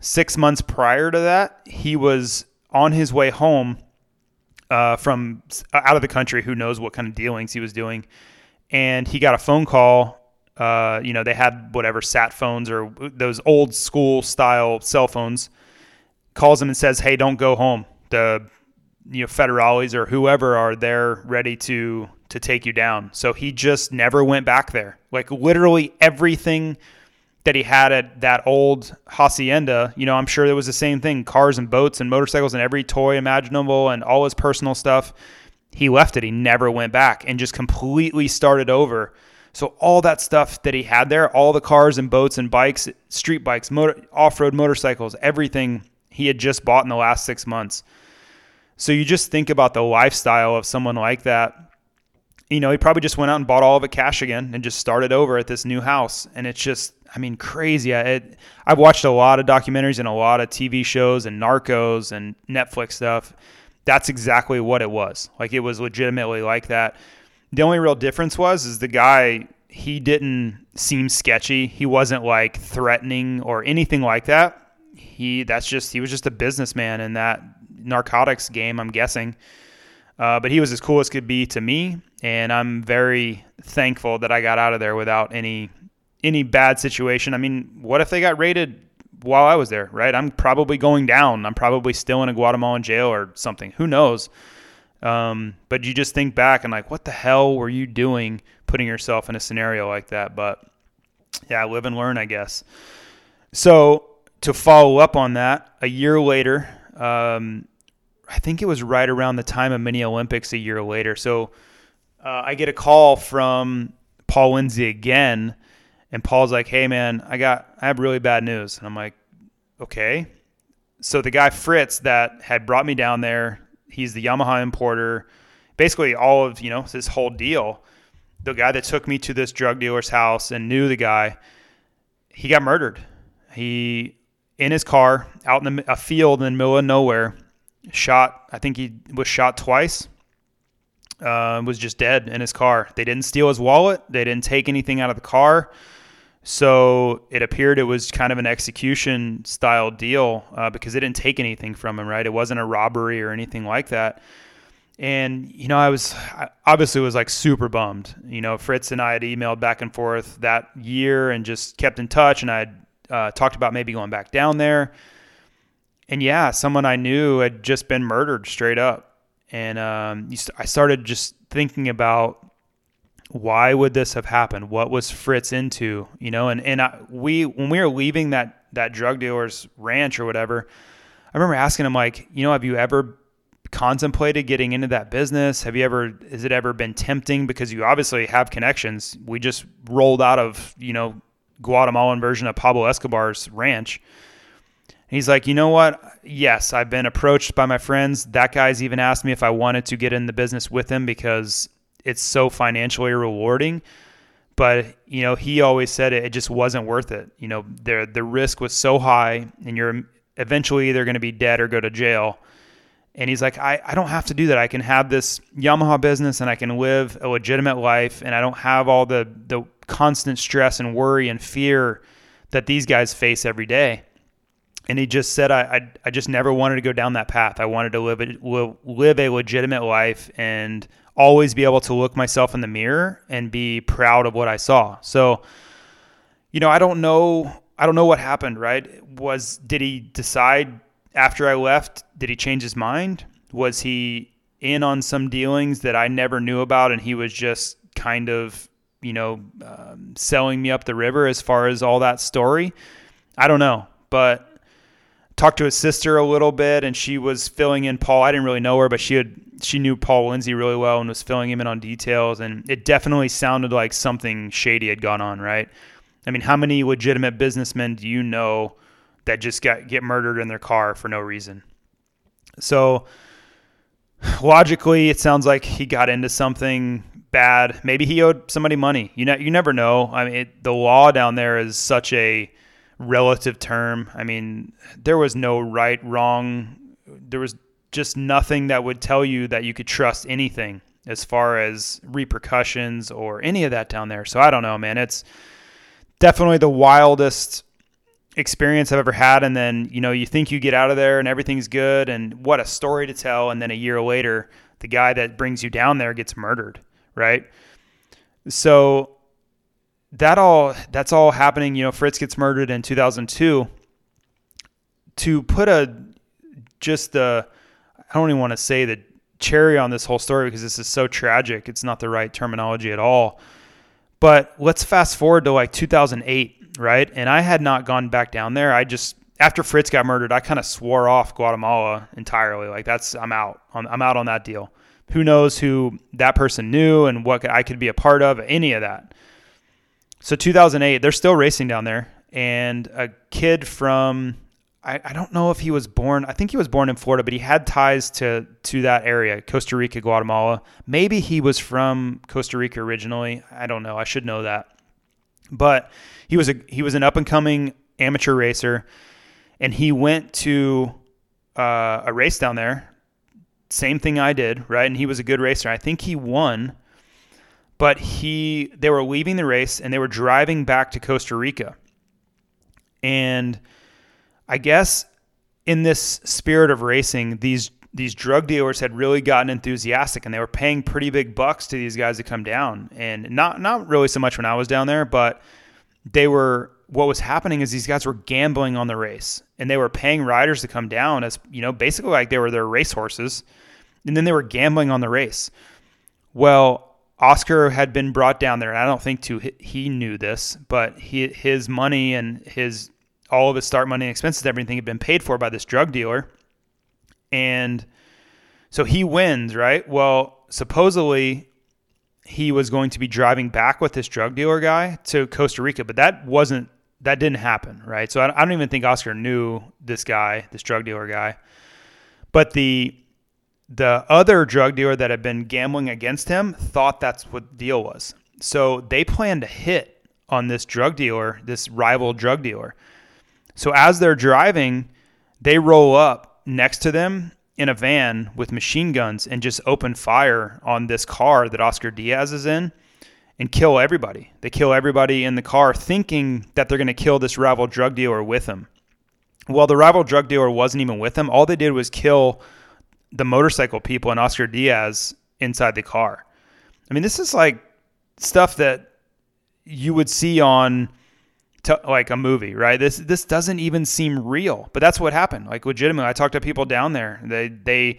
Six months prior to that, he was on his way home uh, from out of the country who knows what kind of dealings he was doing. And he got a phone call. Uh, you know, they had whatever sat phones or those old school style cell phones. Calls him and says, "Hey, don't go home. The you know federales or whoever are there ready to to take you down." So he just never went back there. Like literally everything that he had at that old hacienda, you know, I'm sure there was the same thing cars and boats and motorcycles and every toy imaginable and all his personal stuff. He left it. He never went back and just completely started over. So, all that stuff that he had there, all the cars and boats and bikes, street bikes, motor, off road motorcycles, everything he had just bought in the last six months. So, you just think about the lifestyle of someone like that. You know, he probably just went out and bought all of it cash again and just started over at this new house. And it's just, I mean, crazy. It, I've watched a lot of documentaries and a lot of TV shows and Narcos and Netflix stuff. That's exactly what it was. Like it was legitimately like that. The only real difference was is the guy he didn't seem sketchy. He wasn't like threatening or anything like that. He that's just he was just a businessman in that narcotics game. I'm guessing. Uh, but he was as cool as could be to me, and I'm very thankful that I got out of there without any any bad situation. I mean, what if they got raided while I was there, right? I'm probably going down. I'm probably still in a Guatemalan jail or something. Who knows? Um, but you just think back and like, what the hell were you doing putting yourself in a scenario like that? But yeah, live and learn, I guess. So to follow up on that, a year later, um, I think it was right around the time of mini Olympics a year later. So uh, I get a call from Paul Lindsay again, and Paul's like, "Hey man, I got I have really bad news." And I'm like, "Okay." So the guy Fritz that had brought me down there, he's the Yamaha importer, basically all of you know this whole deal. The guy that took me to this drug dealer's house and knew the guy, he got murdered. He in his car out in the, a field in the middle of nowhere, shot. I think he was shot twice. Uh, was just dead in his car. They didn't steal his wallet. They didn't take anything out of the car. So it appeared it was kind of an execution style deal uh, because they didn't take anything from him, right? It wasn't a robbery or anything like that. And, you know, I was I obviously was like super bummed. You know, Fritz and I had emailed back and forth that year and just kept in touch. And I had uh, talked about maybe going back down there. And yeah, someone I knew had just been murdered straight up. And um, I started just thinking about why would this have happened? What was Fritz into? You know, and and I, we when we were leaving that that drug dealer's ranch or whatever, I remember asking him like, you know, have you ever contemplated getting into that business? Have you ever has it ever been tempting because you obviously have connections? We just rolled out of, you know, Guatemalan version of Pablo Escobar's ranch. And he's like, you know what? Yes, I've been approached by my friends. That guy's even asked me if I wanted to get in the business with him because it's so financially rewarding. But you know, he always said it, it just wasn't worth it. You know, the the risk was so high, and you're eventually either going to be dead or go to jail. And he's like, I, I don't have to do that. I can have this Yamaha business and I can live a legitimate life and I don't have all the, the constant stress and worry and fear that these guys face every day. And he just said, I, I, I just never wanted to go down that path. I wanted to live a, live a legitimate life and always be able to look myself in the mirror and be proud of what I saw. So, you know, I don't know I don't know what happened, right? Was did he decide after I left, did he change his mind? Was he in on some dealings that I never knew about and he was just kind of, you know, um, selling me up the river as far as all that story? I don't know, but talked to his sister a little bit and she was filling in Paul. I didn't really know her, but she had she knew Paul Lindsay really well and was filling him in on details. And it definitely sounded like something shady had gone on, right? I mean, how many legitimate businessmen do you know that just got get murdered in their car for no reason? So logically, it sounds like he got into something bad. Maybe he owed somebody money. You know, you never know. I mean, it, the law down there is such a relative term. I mean, there was no right, wrong. There was just nothing that would tell you that you could trust anything as far as repercussions or any of that down there. So I don't know, man. It's definitely the wildest experience I've ever had. And then, you know, you think you get out of there and everything's good and what a story to tell. And then a year later, the guy that brings you down there gets murdered, right? So that all that's all happening, you know, Fritz gets murdered in 2002. To put a just the I don't even want to say the cherry on this whole story because this is so tragic. It's not the right terminology at all. But let's fast forward to like 2008, right? And I had not gone back down there. I just after Fritz got murdered, I kind of swore off Guatemala entirely. Like that's I'm out. I'm out on that deal. Who knows who that person knew and what I could be a part of, any of that. So 2008, they're still racing down there, and a kid from I, I don't know if he was born. I think he was born in Florida, but he had ties to to that area, Costa Rica, Guatemala. Maybe he was from Costa Rica originally. I don't know. I should know that. But he was a he was an up and coming amateur racer, and he went to uh, a race down there. Same thing I did, right? And he was a good racer. I think he won, but he they were leaving the race and they were driving back to Costa Rica, and I guess in this spirit of racing, these these drug dealers had really gotten enthusiastic and they were paying pretty big bucks to these guys to come down. And not not really so much when I was down there, but they were what was happening is these guys were gambling on the race and they were paying riders to come down as, you know, basically like they were their race horses. And then they were gambling on the race. Well, Oscar had been brought down there, and I don't think too he knew this, but he, his money and his all of his start money and expenses, everything had been paid for by this drug dealer. And So he wins, right? Well, supposedly he was going to be driving back with this drug dealer guy to Costa Rica, but that wasn't that didn't happen, right? So I, I don't even think Oscar knew this guy, this drug dealer guy. But the the other drug dealer that had been gambling against him thought that's what the deal was. So they planned to hit on this drug dealer, this rival drug dealer. So as they're driving, they roll up next to them in a van with machine guns and just open fire on this car that Oscar Diaz is in and kill everybody. They kill everybody in the car thinking that they're going to kill this rival drug dealer with him. Well, the rival drug dealer wasn't even with them. All they did was kill the motorcycle people and Oscar Diaz inside the car. I mean, this is like stuff that you would see on to, like a movie, right? This this doesn't even seem real, but that's what happened. Like legitimately, I talked to people down there. They they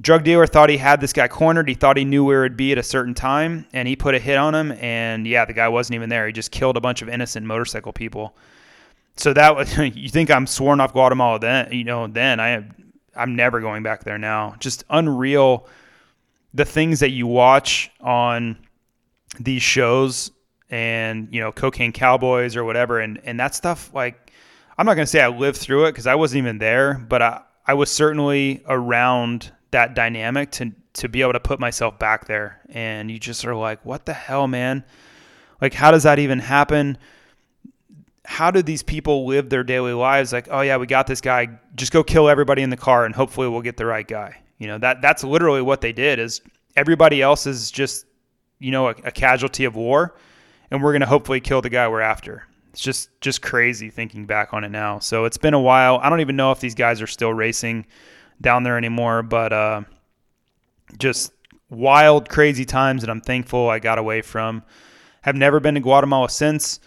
drug dealer thought he had this guy cornered. He thought he knew where it'd be at a certain time, and he put a hit on him. And yeah, the guy wasn't even there. He just killed a bunch of innocent motorcycle people. So that was you think I'm sworn off Guatemala then? You know, then I I'm never going back there now. Just unreal. The things that you watch on these shows and you know cocaine cowboys or whatever and and that stuff like i'm not going to say i lived through it because i wasn't even there but i i was certainly around that dynamic to to be able to put myself back there and you just are like what the hell man like how does that even happen how do these people live their daily lives like oh yeah we got this guy just go kill everybody in the car and hopefully we'll get the right guy you know that that's literally what they did is everybody else is just you know a, a casualty of war and we're to hopefully kill the guy we're after. It's just just crazy thinking back on it now. So it's been a while. I don't even know if these guys are still racing down there anymore, but uh, just wild, crazy times that I'm thankful I got away from. Have never been to Guatemala since.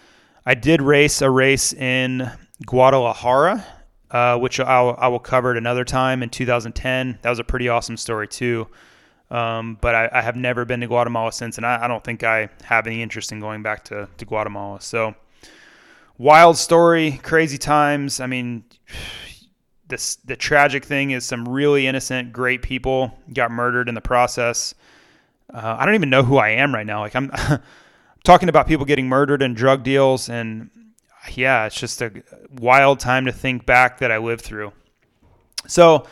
I did race a race in Guadalajara, uh, which I'll, I will cover at another time in 2010. That was a pretty awesome story too. Um, but I, I, have never been to Guatemala since, and I, I, don't think I have any interest in going back to, to Guatemala. So, wild story, crazy times. I mean, this the tragic thing is some really innocent, great people got murdered in the process. Uh, I don't even know who I am right now. Like I'm talking about people getting murdered in drug deals, and yeah, it's just a wild time to think back that I lived through. So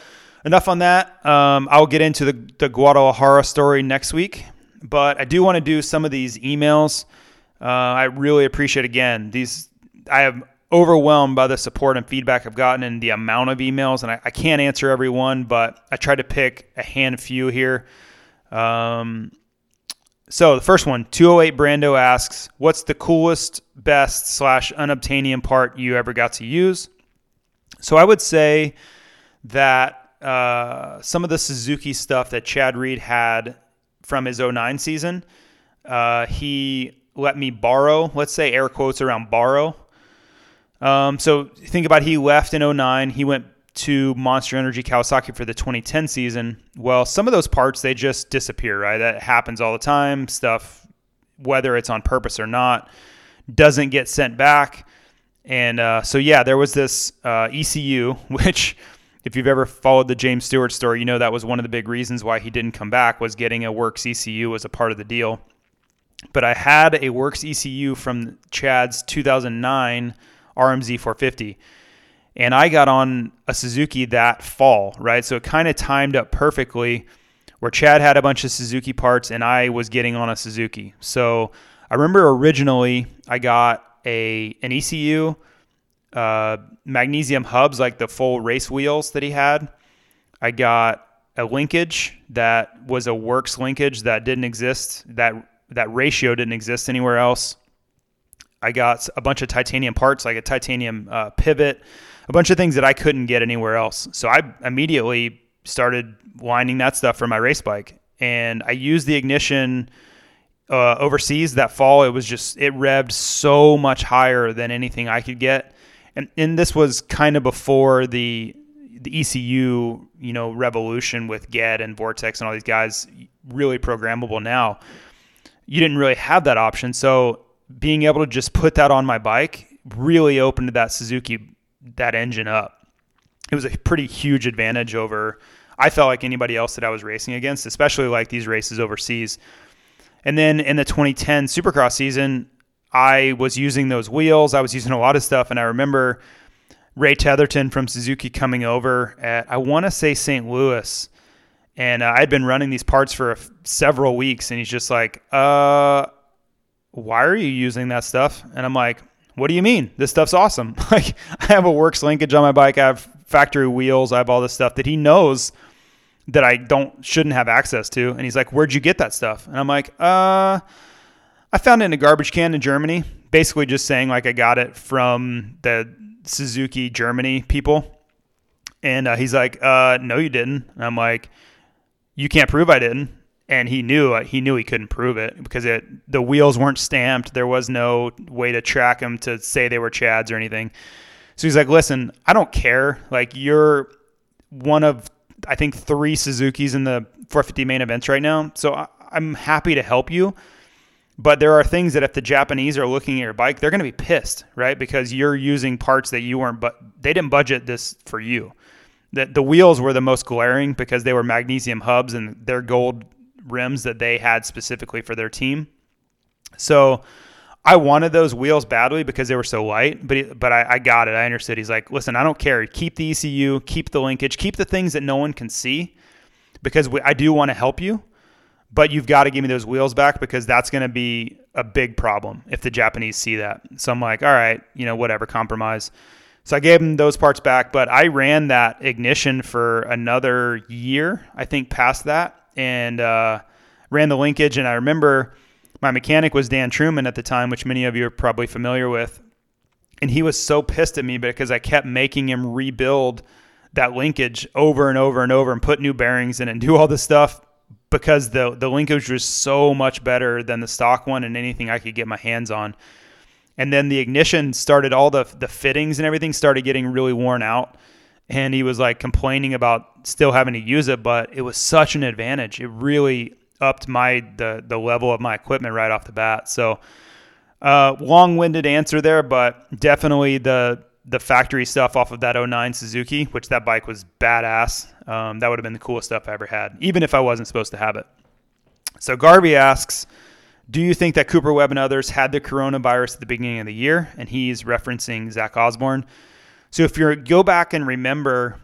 enough on that. Um, I'll get into the, the Guadalajara story next week, but I do want to do some of these emails. Uh, I really appreciate again these. I am overwhelmed by the support and feedback I've gotten and the amount of emails, and I, I can't answer every one, but I tried to pick a hand few here. Um, so the first one, 208 Brando asks, "What's the coolest, best slash unobtainium part you ever got to use?" So I would say that uh, some of the Suzuki stuff that Chad Reed had from his 09 season. Uh, he let me borrow, let's say air quotes around borrow. Um, so think about he left in 09. He went to Monster Energy Kawasaki for the 2010 season. Well, some of those parts they just disappear, right? That happens all the time. Stuff, whether it's on purpose or not, doesn't get sent back. And uh, so yeah, there was this uh, ECU, which if you've ever followed the James Stewart story, you know that was one of the big reasons why he didn't come back was getting a works ECU as a part of the deal. But I had a works ECU from Chad's 2009 RMZ 450 and I got on a Suzuki that fall, right? So it kind of timed up perfectly where Chad had a bunch of Suzuki parts and I was getting on a Suzuki. So I remember originally I got a an ECU uh, magnesium hubs, like the full race wheels that he had. I got a linkage that was a works linkage that didn't exist. That that ratio didn't exist anywhere else. I got a bunch of titanium parts, like a titanium uh, pivot, a bunch of things that I couldn't get anywhere else. So I immediately started winding that stuff for my race bike, and I used the ignition uh, overseas that fall. It was just it revved so much higher than anything I could get and and this was kind of before the the ECU you know revolution with Get and Vortex and all these guys really programmable now. You didn't really have that option, so being able to just put that on my bike really opened that Suzuki that engine up. It was a pretty huge advantage over. I felt like anybody else that I was racing against, especially like these races overseas. And then in the 2010 Supercross season, I was using those wheels. I was using a lot of stuff, and I remember Ray Tetherton from Suzuki coming over at I want to say St. Louis, and uh, I'd been running these parts for several weeks, and he's just like, "Uh, why are you using that stuff?" And I'm like, "What do you mean? This stuff's awesome! like, I have a works linkage on my bike. I have factory wheels. I have all this stuff that he knows." That I don't shouldn't have access to, and he's like, "Where'd you get that stuff?" And I'm like, "Uh, I found it in a garbage can in Germany." Basically, just saying like I got it from the Suzuki Germany people. And uh, he's like, uh, "No, you didn't." And I'm like, "You can't prove I didn't." And he knew uh, he knew he couldn't prove it because it the wheels weren't stamped. There was no way to track them to say they were Chads or anything. So he's like, "Listen, I don't care. Like you're one of I think three Suzuki's in the 450 main events right now. So I, I'm happy to help you." But there are things that if the Japanese are looking at your bike, they're going to be pissed, right? Because you're using parts that you weren't, but they didn't budget this for you. The, the wheels were the most glaring because they were magnesium hubs and they're gold rims that they had specifically for their team. So I wanted those wheels badly because they were so light, but but I, I got it. I understood. He's like, listen, I don't care. Keep the ECU, keep the linkage, keep the things that no one can see because we, I do want to help you but you've got to give me those wheels back because that's going to be a big problem if the Japanese see that. So I'm like, all right, you know, whatever, compromise. So I gave them those parts back, but I ran that ignition for another year, I think, past that, and uh, ran the linkage. And I remember my mechanic was Dan Truman at the time, which many of you are probably familiar with. And he was so pissed at me because I kept making him rebuild that linkage over and over and over and put new bearings in and do all this stuff because the the linkage was so much better than the stock one and anything I could get my hands on. And then the ignition started all the the fittings and everything started getting really worn out. And he was like complaining about still having to use it, but it was such an advantage. It really upped my the the level of my equipment right off the bat. So uh, long-winded answer there, but definitely the the factory stuff off of that 09 Suzuki, which that bike was badass. Um, that would have been the coolest stuff I ever had, even if I wasn't supposed to have it. So Garvey asks, do you think that Cooper Webb and others had the coronavirus at the beginning of the year? And he's referencing Zach Osborne. So if you go back and remember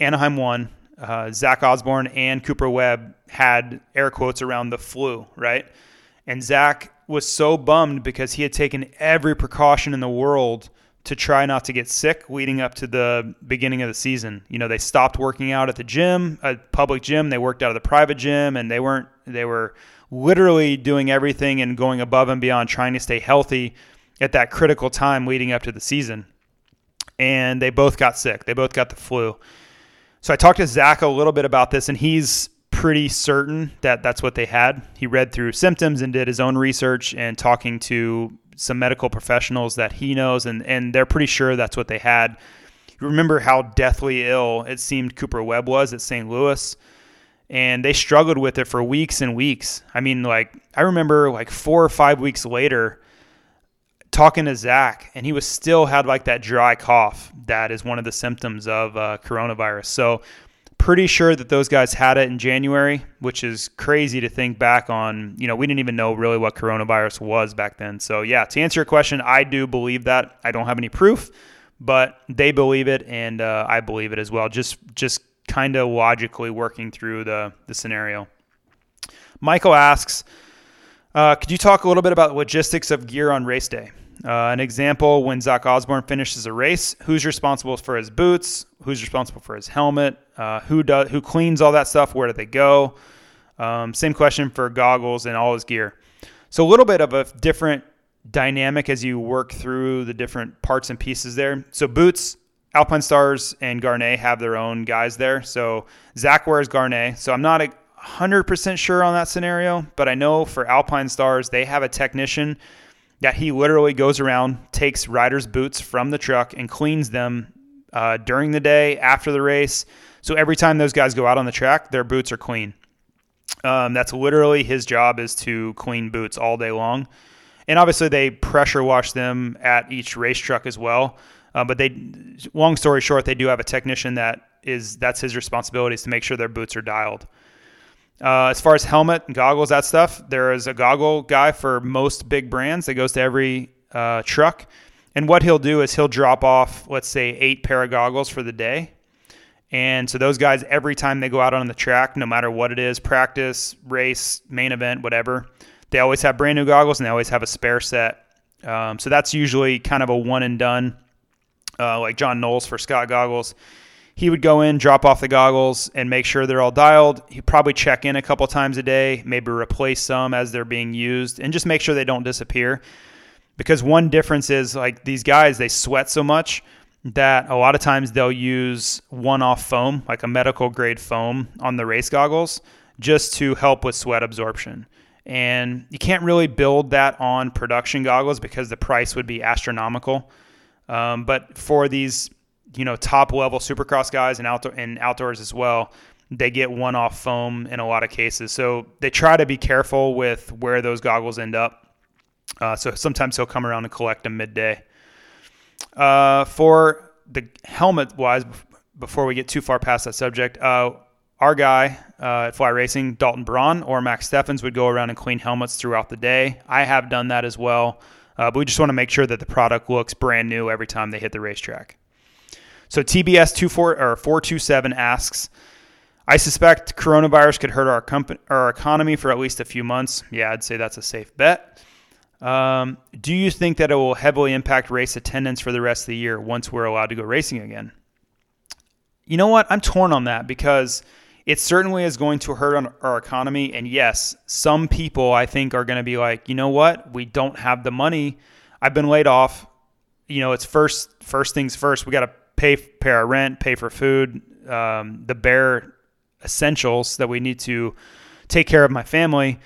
Anaheim 1, uh, Zach Osborne and Cooper Webb had air quotes around the flu, right? And Zach was so bummed because he had taken every precaution in the world to try not to get sick leading up to the beginning of the season. You know, they stopped working out at the gym, a public gym. They worked out of the private gym, and they weren't. They were literally doing everything and going above and beyond, trying to stay healthy at that critical time leading up to the season. And they both got sick. They both got the flu. So I talked to Zach a little bit about this, and he's pretty certain that that's what they had. He read through symptoms and did his own research and talking to some medical professionals that he knows, and, and they're pretty sure that's what they had. You remember how deathly ill it seemed Cooper Webb was at St. Louis, and they struggled with it for weeks and weeks. I mean, like, I remember like four or five weeks later talking to Zach, and he was still had like that dry cough that is one of the symptoms of uh, coronavirus. So, pretty sure that those guys had it in January, which is crazy to think back on. You know, we didn't even know really what coronavirus was back then. So, yeah, to answer your question, I do believe that. I don't have any proof, but they believe it, and uh, I believe it as well. Just, just kind of logically working through the the scenario. Michael asks, uh, could you talk a little bit about logistics of gear on race day? Uh, an example when Zach Osborne finishes a race, who's responsible for his boots? Who's responsible for his helmet? Uh, who does who cleans all that stuff? Where do they go? Um, same question for goggles and all his gear. So a little bit of a different dynamic as you work through the different parts and pieces there. So boots, Alpinestars and Gaerne have their own guys there. So Zach wears Gaerne. So I'm not a 100% sure on that scenario, but I know for Alpinestars, they have a technician that he literally goes around, takes riders' boots from the truck and cleans them uh, during the day, after the race. So every time those guys go out on the track, their boots are clean. Um, that's literally his job is to clean boots all day long. And obviously, they pressure wash them at each race truck as well. Uh, but they, long story short, they do have a technician that is that's his responsibility is to make sure their boots are dialed. Uh, as far as helmet and goggles, that stuff, there is a goggle guy for most big brands that goes to every uh, truck. And what he'll do is he'll drop off, let's say, eight pair of goggles for the day. And so those guys, every time they go out on the track, no matter what it is practice, race, main event, whatever they always have brand new goggles and they always have a spare set. Um, so that's usually kind of a one and done, uh, like John Knowles for Scott goggles. He would go in, drop off the goggles, and make sure they're all dialed. He'd probably check in a couple times a day, maybe replace some as they're being used, and just make sure they don't disappear. Because one difference is like these guys, they sweat so much that a lot of times they'll use one off foam, like a medical grade foam on the race goggles, just to help with sweat absorption. And you can't really build that on production goggles because the price would be astronomical. Um, but for these you know top level supercross guys and outdoor and outdoors as well they get one off foam in a lot of cases. So they try to be careful with where those goggles end up. Uh, so sometimes he'll come around and collect them midday. Uh, for the helmet wise before we get too far past that subject uh, our guy uh, at fly racing dalton braun or max steffens would go around and clean helmets throughout the day. I have done that as well uh, but we just want to make sure that the product looks brand new every time they hit the racetrack so TBS 24 or 427 asks, I suspect coronavirus could hurt our company, our economy for at least a few months. Yeah, I'd say that's a safe bet. Um, do you think that it will heavily impact race attendance for the rest of the year once we're allowed to go racing again? You know what? I'm torn on that because it certainly is going to hurt on our economy. And yes, some people I think are going to be like, you know what? We don't have the money. I've been laid off. You know, it's first first things first. We got to pay pay our rent, pay for food, um, the bare essentials that we need to take care of my family.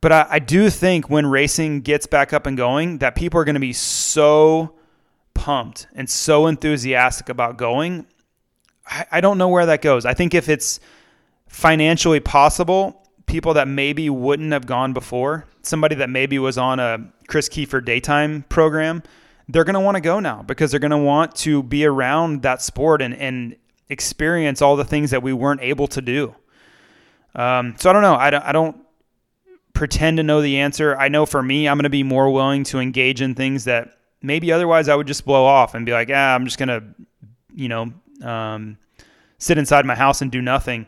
But I, I do think when racing gets back up and going, that people are going to be so pumped and so enthusiastic about going. I, I don't know where that goes. I think if it's financially possible, people that maybe wouldn't have gone before, somebody that maybe was on a Chris Kiefer daytime program, they're going to want to go now because they're going to want to be around that sport and, and experience all the things that we weren't able to do. Um, so I don't know. I don't, I don't pretend to know the answer. I know for me, I'm going to be more willing to engage in things that maybe otherwise I would just blow off and be like, ah, I'm just going to, you know, um, sit inside my house and do nothing.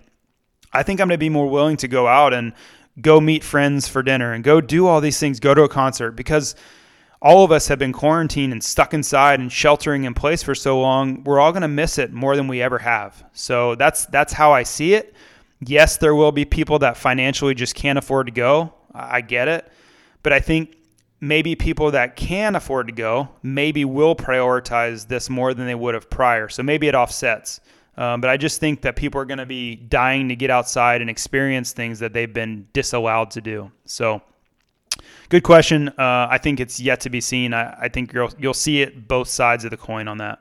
I think I'm going to be more willing to go out and go meet friends for dinner and go do all these things, go to a concert because – all of us have been quarantined and stuck inside and sheltering in place for so long we're all going to miss it more than we ever have. So that's that's how i see it. Yes there will be people that financially just can't afford to go. I get it. But i think maybe people that can afford to go maybe will prioritize this more than they would have prior. So maybe it offsets. Um, but i just think that people are going to be dying to get outside and experience things that they've been disallowed to do. So Good question. Uh, I think it's yet to be seen. I, I, think you'll you'll see it both sides of the coin on that.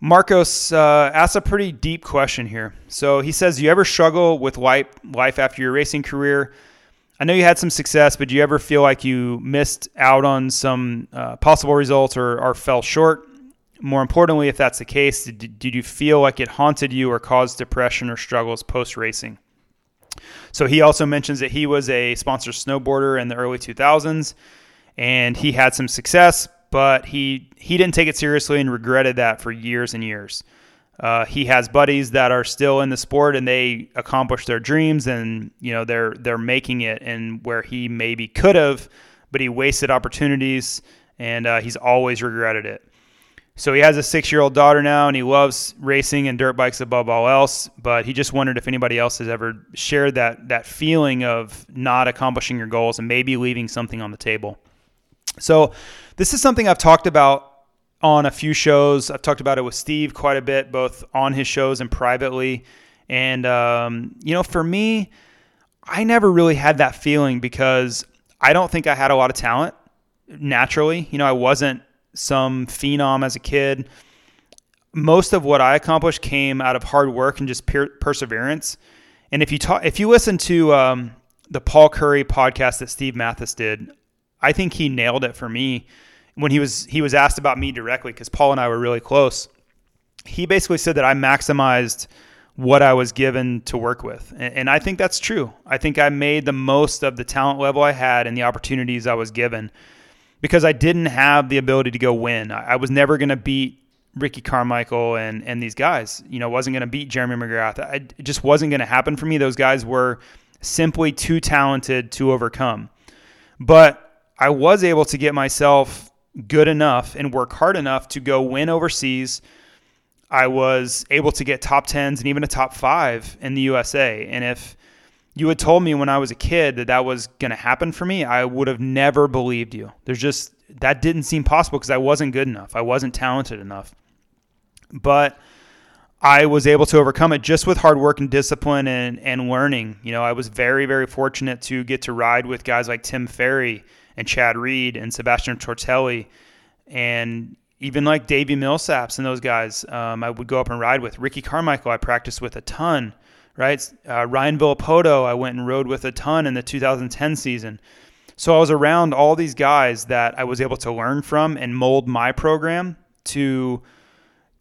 Marcos uh, asks a pretty deep question here. So he says, "Do you ever struggle with life life after your racing career? I know you had some success, but do you ever feel like you missed out on some uh, possible results or, or fell short? More importantly, if that's the case, did, did you feel like it haunted you or caused depression or struggles post racing?" So he also mentions that he was a sponsored snowboarder in the early 2000s and he had some success, but he he didn't take it seriously and regretted that for years and years. Uh, he has buddies that are still in the sport and they accomplish their dreams and you know they're they're making it and where he maybe could have, but he wasted opportunities and uh, he's always regretted it. So he has a six year old daughter now and he loves racing and dirt bikes above all else. But he just wondered if anybody else has ever shared that, that feeling of not accomplishing your goals and maybe leaving something on the table. So this is something I've talked about on a few shows. I've talked about it with Steve quite a bit, both on his shows and privately. And, um, you know, for me, I never really had that feeling because I don't think I had a lot of talent naturally. You know, I wasn't some phenom as a kid. Most of what I accomplished came out of hard work and just per- perseverance. And if you talk, if you listen to um, the Paul Curry podcast that Steve Matthes did, I think he nailed it for me when he was he was asked about me directly because Paul and I were really close. he basically said that I maximized what I was given to work with. And, and I think that's true. I think I made the most of the talent level I had and the opportunities I was given because I didn't have the ability to go win. I, was never going to beat Ricky Carmichael and and these guys. You know, wasn't going to beat Jeremy McGrath. I, it just wasn't going to happen for me. Those guys were simply too talented to overcome. But I was able to get myself good enough and work hard enough to go win overseas. I was able to get top 10s and even a top 5 in the USA. And if you had told me when I was a kid that that was going to happen for me, I would have never believed you. There's just that didn't seem possible because I wasn't good enough. I wasn't talented enough. But I was able to overcome it just with hard work and discipline and, and learning. You know, I was very, very fortunate to get to ride with guys like Tim Ferry and Chad Reed and Sebastien Tortelli and even like Davi Millsaps and those guys. Um, I would go up and ride with Ricky Carmichael. I practiced with a ton, right? Uh, Ryan Villopoto, I went and rode with a ton in the 2010 season. So I was around all these guys that I was able to learn from and mold my program to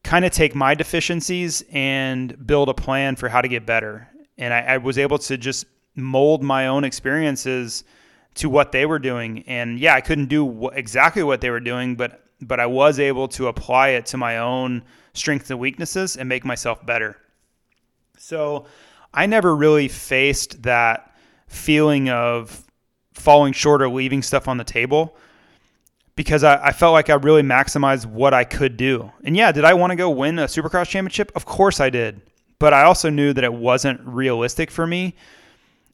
kind of take my deficiencies and build a plan for how to get better. And I, I, was able to just mold my own experiences to what they were doing. And yeah, I couldn't do exactly what they were doing, but but I was able to apply it to my own strengths and weaknesses and make myself better. So I never really faced that feeling of falling short or leaving stuff on the table because I, I, felt like I really maximized what I could do. And yeah, did I want to go win a supercross championship? Of course I did. But I also knew that it wasn't realistic for me.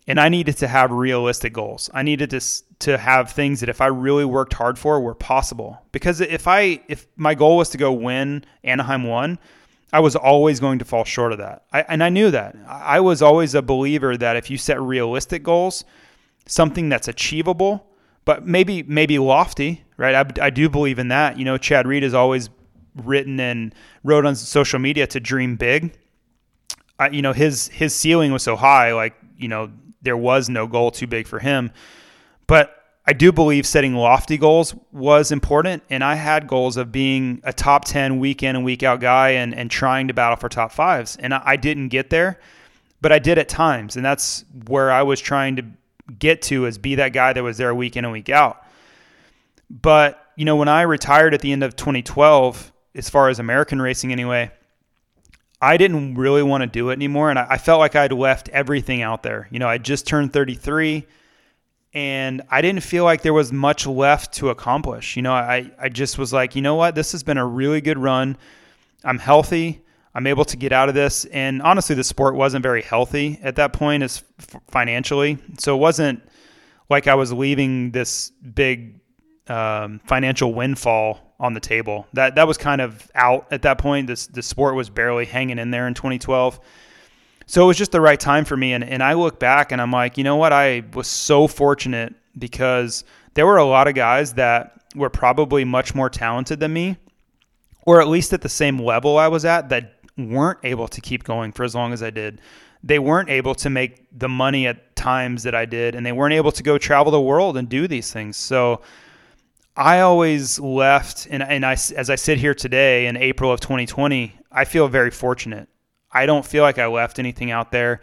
And I needed to have realistic goals. I needed to to have things that if I really worked hard for were possible. Because if I if my goal was to go win Anaheim 1, I was always going to fall short of that. I, and I knew that. I was always a believer that if you set realistic goals, something that's achievable, but maybe maybe lofty, right? I, I do believe in that. You know, Chad Reed has always written and wrote on social media to dream big. I, you know, his his ceiling was so high, like you know, there was no goal too big for him. But I do believe setting lofty goals was important, and I had goals of being a top ten week in and week out guy, and and trying to battle for top fives. And I, I didn't get there, but I did at times, and that's where I was trying to get to is be that guy that was there week in and week out. But, you know, when I retired at the end of 2012, as far as American racing anyway, I didn't really want to do it anymore. And I, I felt like I'd left everything out there. You know, I just turned 33 and I didn't feel like there was much left to accomplish. You know, I, I just was like, you know what? This has been a really good run. I'm healthy. I'm able to get out of this. And honestly, the sport wasn't very healthy at that point as financially. So it wasn't like I was leaving this big um, financial windfall on the table. That that was kind of out at that point. This the sport was barely hanging in there in 2012. So it was just the right time for me. And and I look back and I'm like, you know what? I was so fortunate because there were a lot of guys that were probably much more talented than me, or at least at the same level I was at that weren't able to keep going for as long as I did. They weren't able to make the money at times that I did, and they weren't able to go travel the world and do these things. So I always left, and, and I, as I sit here today in April of 2020, I feel very fortunate. I don't feel like I left anything out there.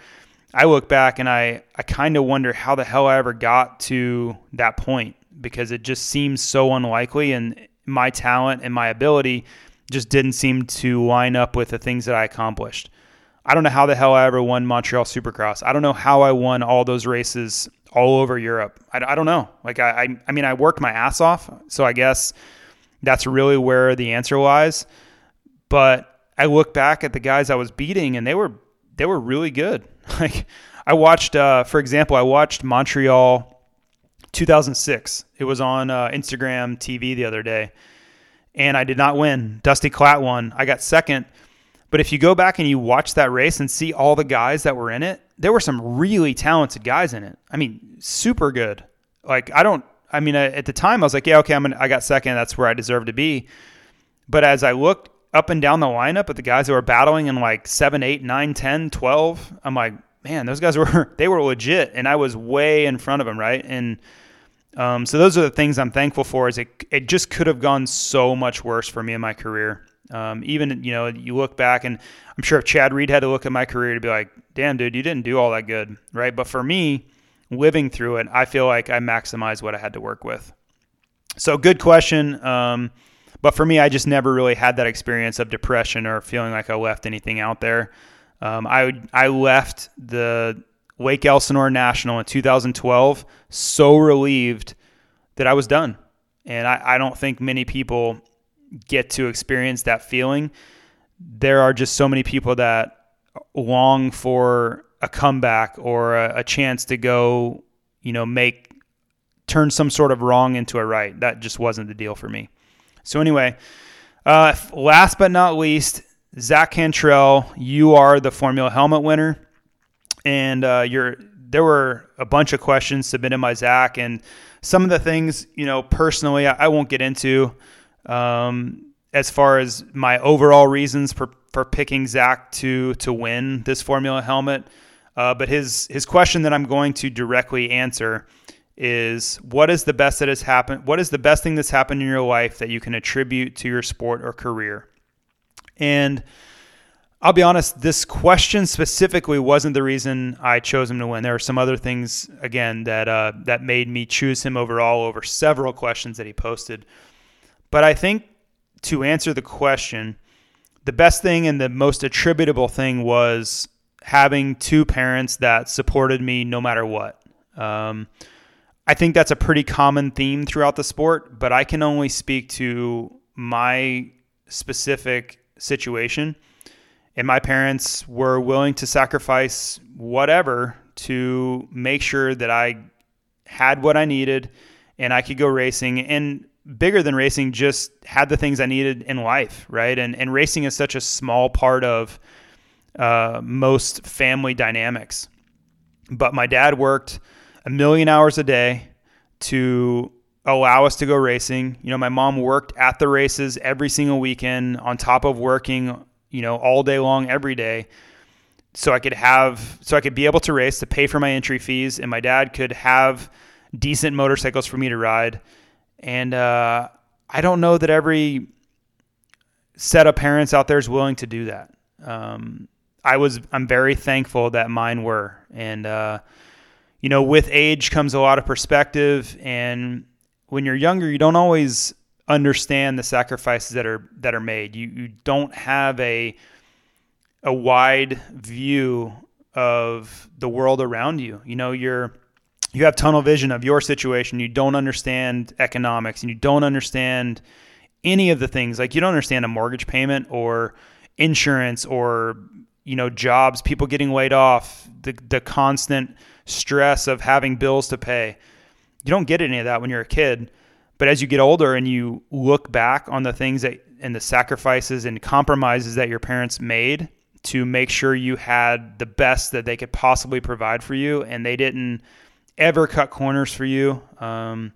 I look back and I, I kind of wonder how the hell I ever got to that point because it just seems so unlikely. And my talent and my ability just didn't seem to line up with the things that I accomplished. I don't know how the hell I ever won Montreal Supercross. I don't know how I won all those races all over Europe. I, I don't know. Like I, I, I mean, I worked my ass off, so I guess that's really where the answer lies. But I look back at the guys I was beating, and they were they were really good. Like I watched, uh, for example, I watched Montreal 2006. It was on uh, Instagram TV the other day and I did not win. Dusty Klatt won. I got second. But if you go back and you watch that race and see all the guys that were in it, there were some really talented guys in it. I mean, super good. Like I don't. I mean, at the time I was like, yeah, okay, I'm gonna, I got second. That's where I deserve to be. But as I looked up and down the lineup at the guys that were battling in like 7, 8, 9, 10, 12, I'm like, man, those guys were they were legit, and I was way in front of them, right? And um, so those are the things I'm thankful for. Is it it just could have gone so much worse for me in my career. Um, even you know, you look back, and I'm sure if Chad Reed had to look at my career to be like, "Damn, dude, you didn't do all that good, right?" But for me, living through it, I feel like I maximized what I had to work with. So, good question. Um, but for me, I just never really had that experience of depression or feeling like I left anything out there. Um, I I left the Lake Elsinore National in 2012 so relieved that I was done, and I, I don't think many people get to experience that feeling. There are just so many people that long for a comeback or a, a chance to go, you know, make turn some sort of wrong into a right. That just wasn't the deal for me. So anyway, uh, last but not least, Zach Cantrell, you are the Formula Helmet winner, and uh, you're. There were a bunch of questions submitted by Zach, and some of the things, you know, personally, I, I won't get into um, as far as my overall reasons for, for picking Zach to to win this Formula Helmet. Uh, but his his question that I'm going to directly answer is what is the best that has happened what is the best thing that's happened in your life that you can attribute to your sport or career and I'll be honest, this question specifically wasn't the reason I chose him to win. There are some other things again that uh, that made me choose him overall over several questions that he posted. But I think to answer the question, the best thing and the most attributable thing was having two parents that supported me no matter what. Um, I think that's a pretty common theme throughout the sport, but I can only speak to my specific situation. And my parents were willing to sacrifice whatever to make sure that I had what I needed and I could go racing. And bigger than racing, just had the things I needed in life, right? And and racing is such a small part of uh, most family dynamics. But my dad worked a million hours a day to allow us to go racing. You know, my mom worked at the races every single weekend on top of working, you know, all day long every day. So I could have so I could be able to race to pay for my entry fees and my dad could have decent motorcycles for me to ride. And uh, I don't know that every set of parents out there is willing to do that. Um, I was I'm very thankful that mine were and uh, you know, with age comes a lot of perspective and when you're younger, you don't always understand the sacrifices that are that are made. You you don't have a a wide view of the world around you. You know, you're you have tunnel vision of your situation. You don't understand economics and you don't understand any of the things. Like you don't understand a mortgage payment or insurance or you know jobs, people getting laid off, the the constant stress of having bills to pay you don't get any of that when you're a kid. But as you get older and you look back on the things that and the sacrifices and compromises that your parents made to make sure you had the best that they could possibly provide for you, and they didn't ever cut corners for you. Um,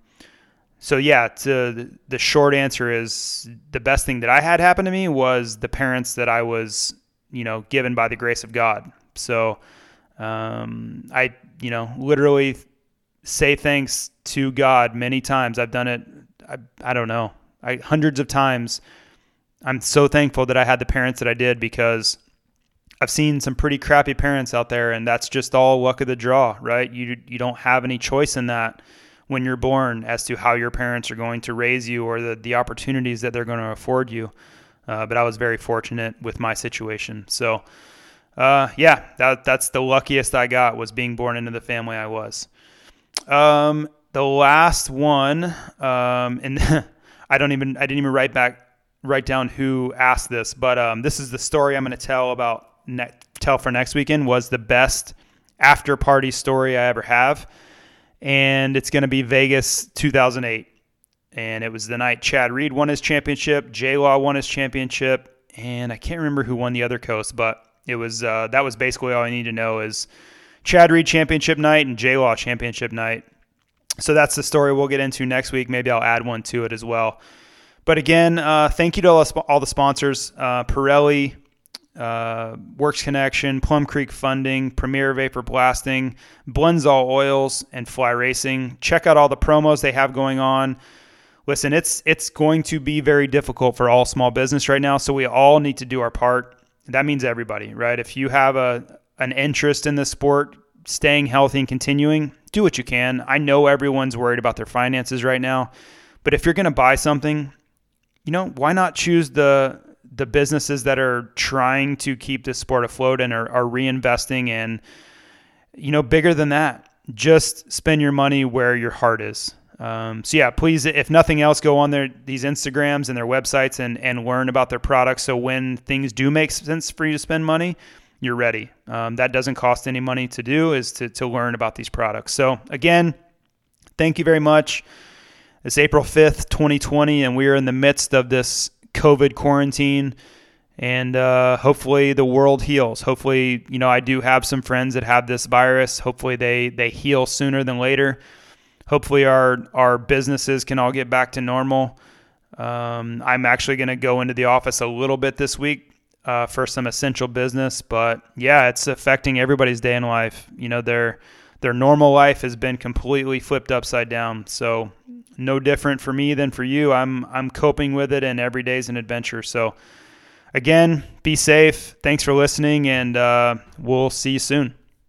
so yeah, to, the short answer is the best thing that I had happen to me was the parents that I was, you know, given by the grace of God. So um, I, you know, literally say thanks to God many times. I've done it. I, I don't know. I hundreds of times. I'm so thankful that I had the parents that I did because I've seen some pretty crappy parents out there, and that's just all luck of the draw, right? You you don't have any choice in that when you're born as to how your parents are going to raise you or the the opportunities that they're going to afford you. Uh, but I was very fortunate with my situation. So, uh, yeah, that that's the luckiest I got was being born into the family I was. Um, the last one, um, and I don't even I didn't even write back write down who asked this, but um, this is the story I'm going to tell about ne- tell for next weekend was the best after party story I ever have, and it's going to be Vegas 2008, and it was the night Chad Reed won his championship, J Law won his championship, and I can't remember who won the other coast, but it was uh, that was basically all I need to know is Chad Reed championship night and J Law championship night. So that's the story we'll get into next week. Maybe I'll add one to it as well. But again, uh, thank you to all, all the sponsors uh, Pirelli, uh, Works Connection, Plum Creek Funding, Premier Vapor Blasting, Blendzall Oils, and Fly Racing. Check out all the promos they have going on. Listen, it's it's going to be very difficult for all small business right now. So we all need to do our part. That means everybody, right? If you have a an interest in the sport, staying healthy and continuing, do what you can. I know everyone's worried about their finances right now, but if you're going to buy something, you know, why not choose the the businesses that are trying to keep this sport afloat and are, are reinvesting in, you know bigger than that just spend your money where your heart is um, so yeah please if nothing else go on their these instagrams and their websites and and learn about their products so when things do make sense for you to spend money you're ready um, that doesn't cost any money to do is to, to learn about these products so again thank you very much it's april 5th 2020 and we are in the midst of this COVID quarantine, and uh, hopefully the world heals. Hopefully, you know, I do have some friends that have this virus. Hopefully, they they heal sooner than later. Hopefully, our our businesses can all get back to normal. Um, I'm actually going to go into the office a little bit this week uh, for some essential business, but yeah, it's affecting everybody's day in life. You know, their their normal life has been completely flipped upside down. So no different for me than for you. I'm I'm coping with it, and every day is an adventure. So, again, be safe. Thanks for listening, and uh, we'll see you soon.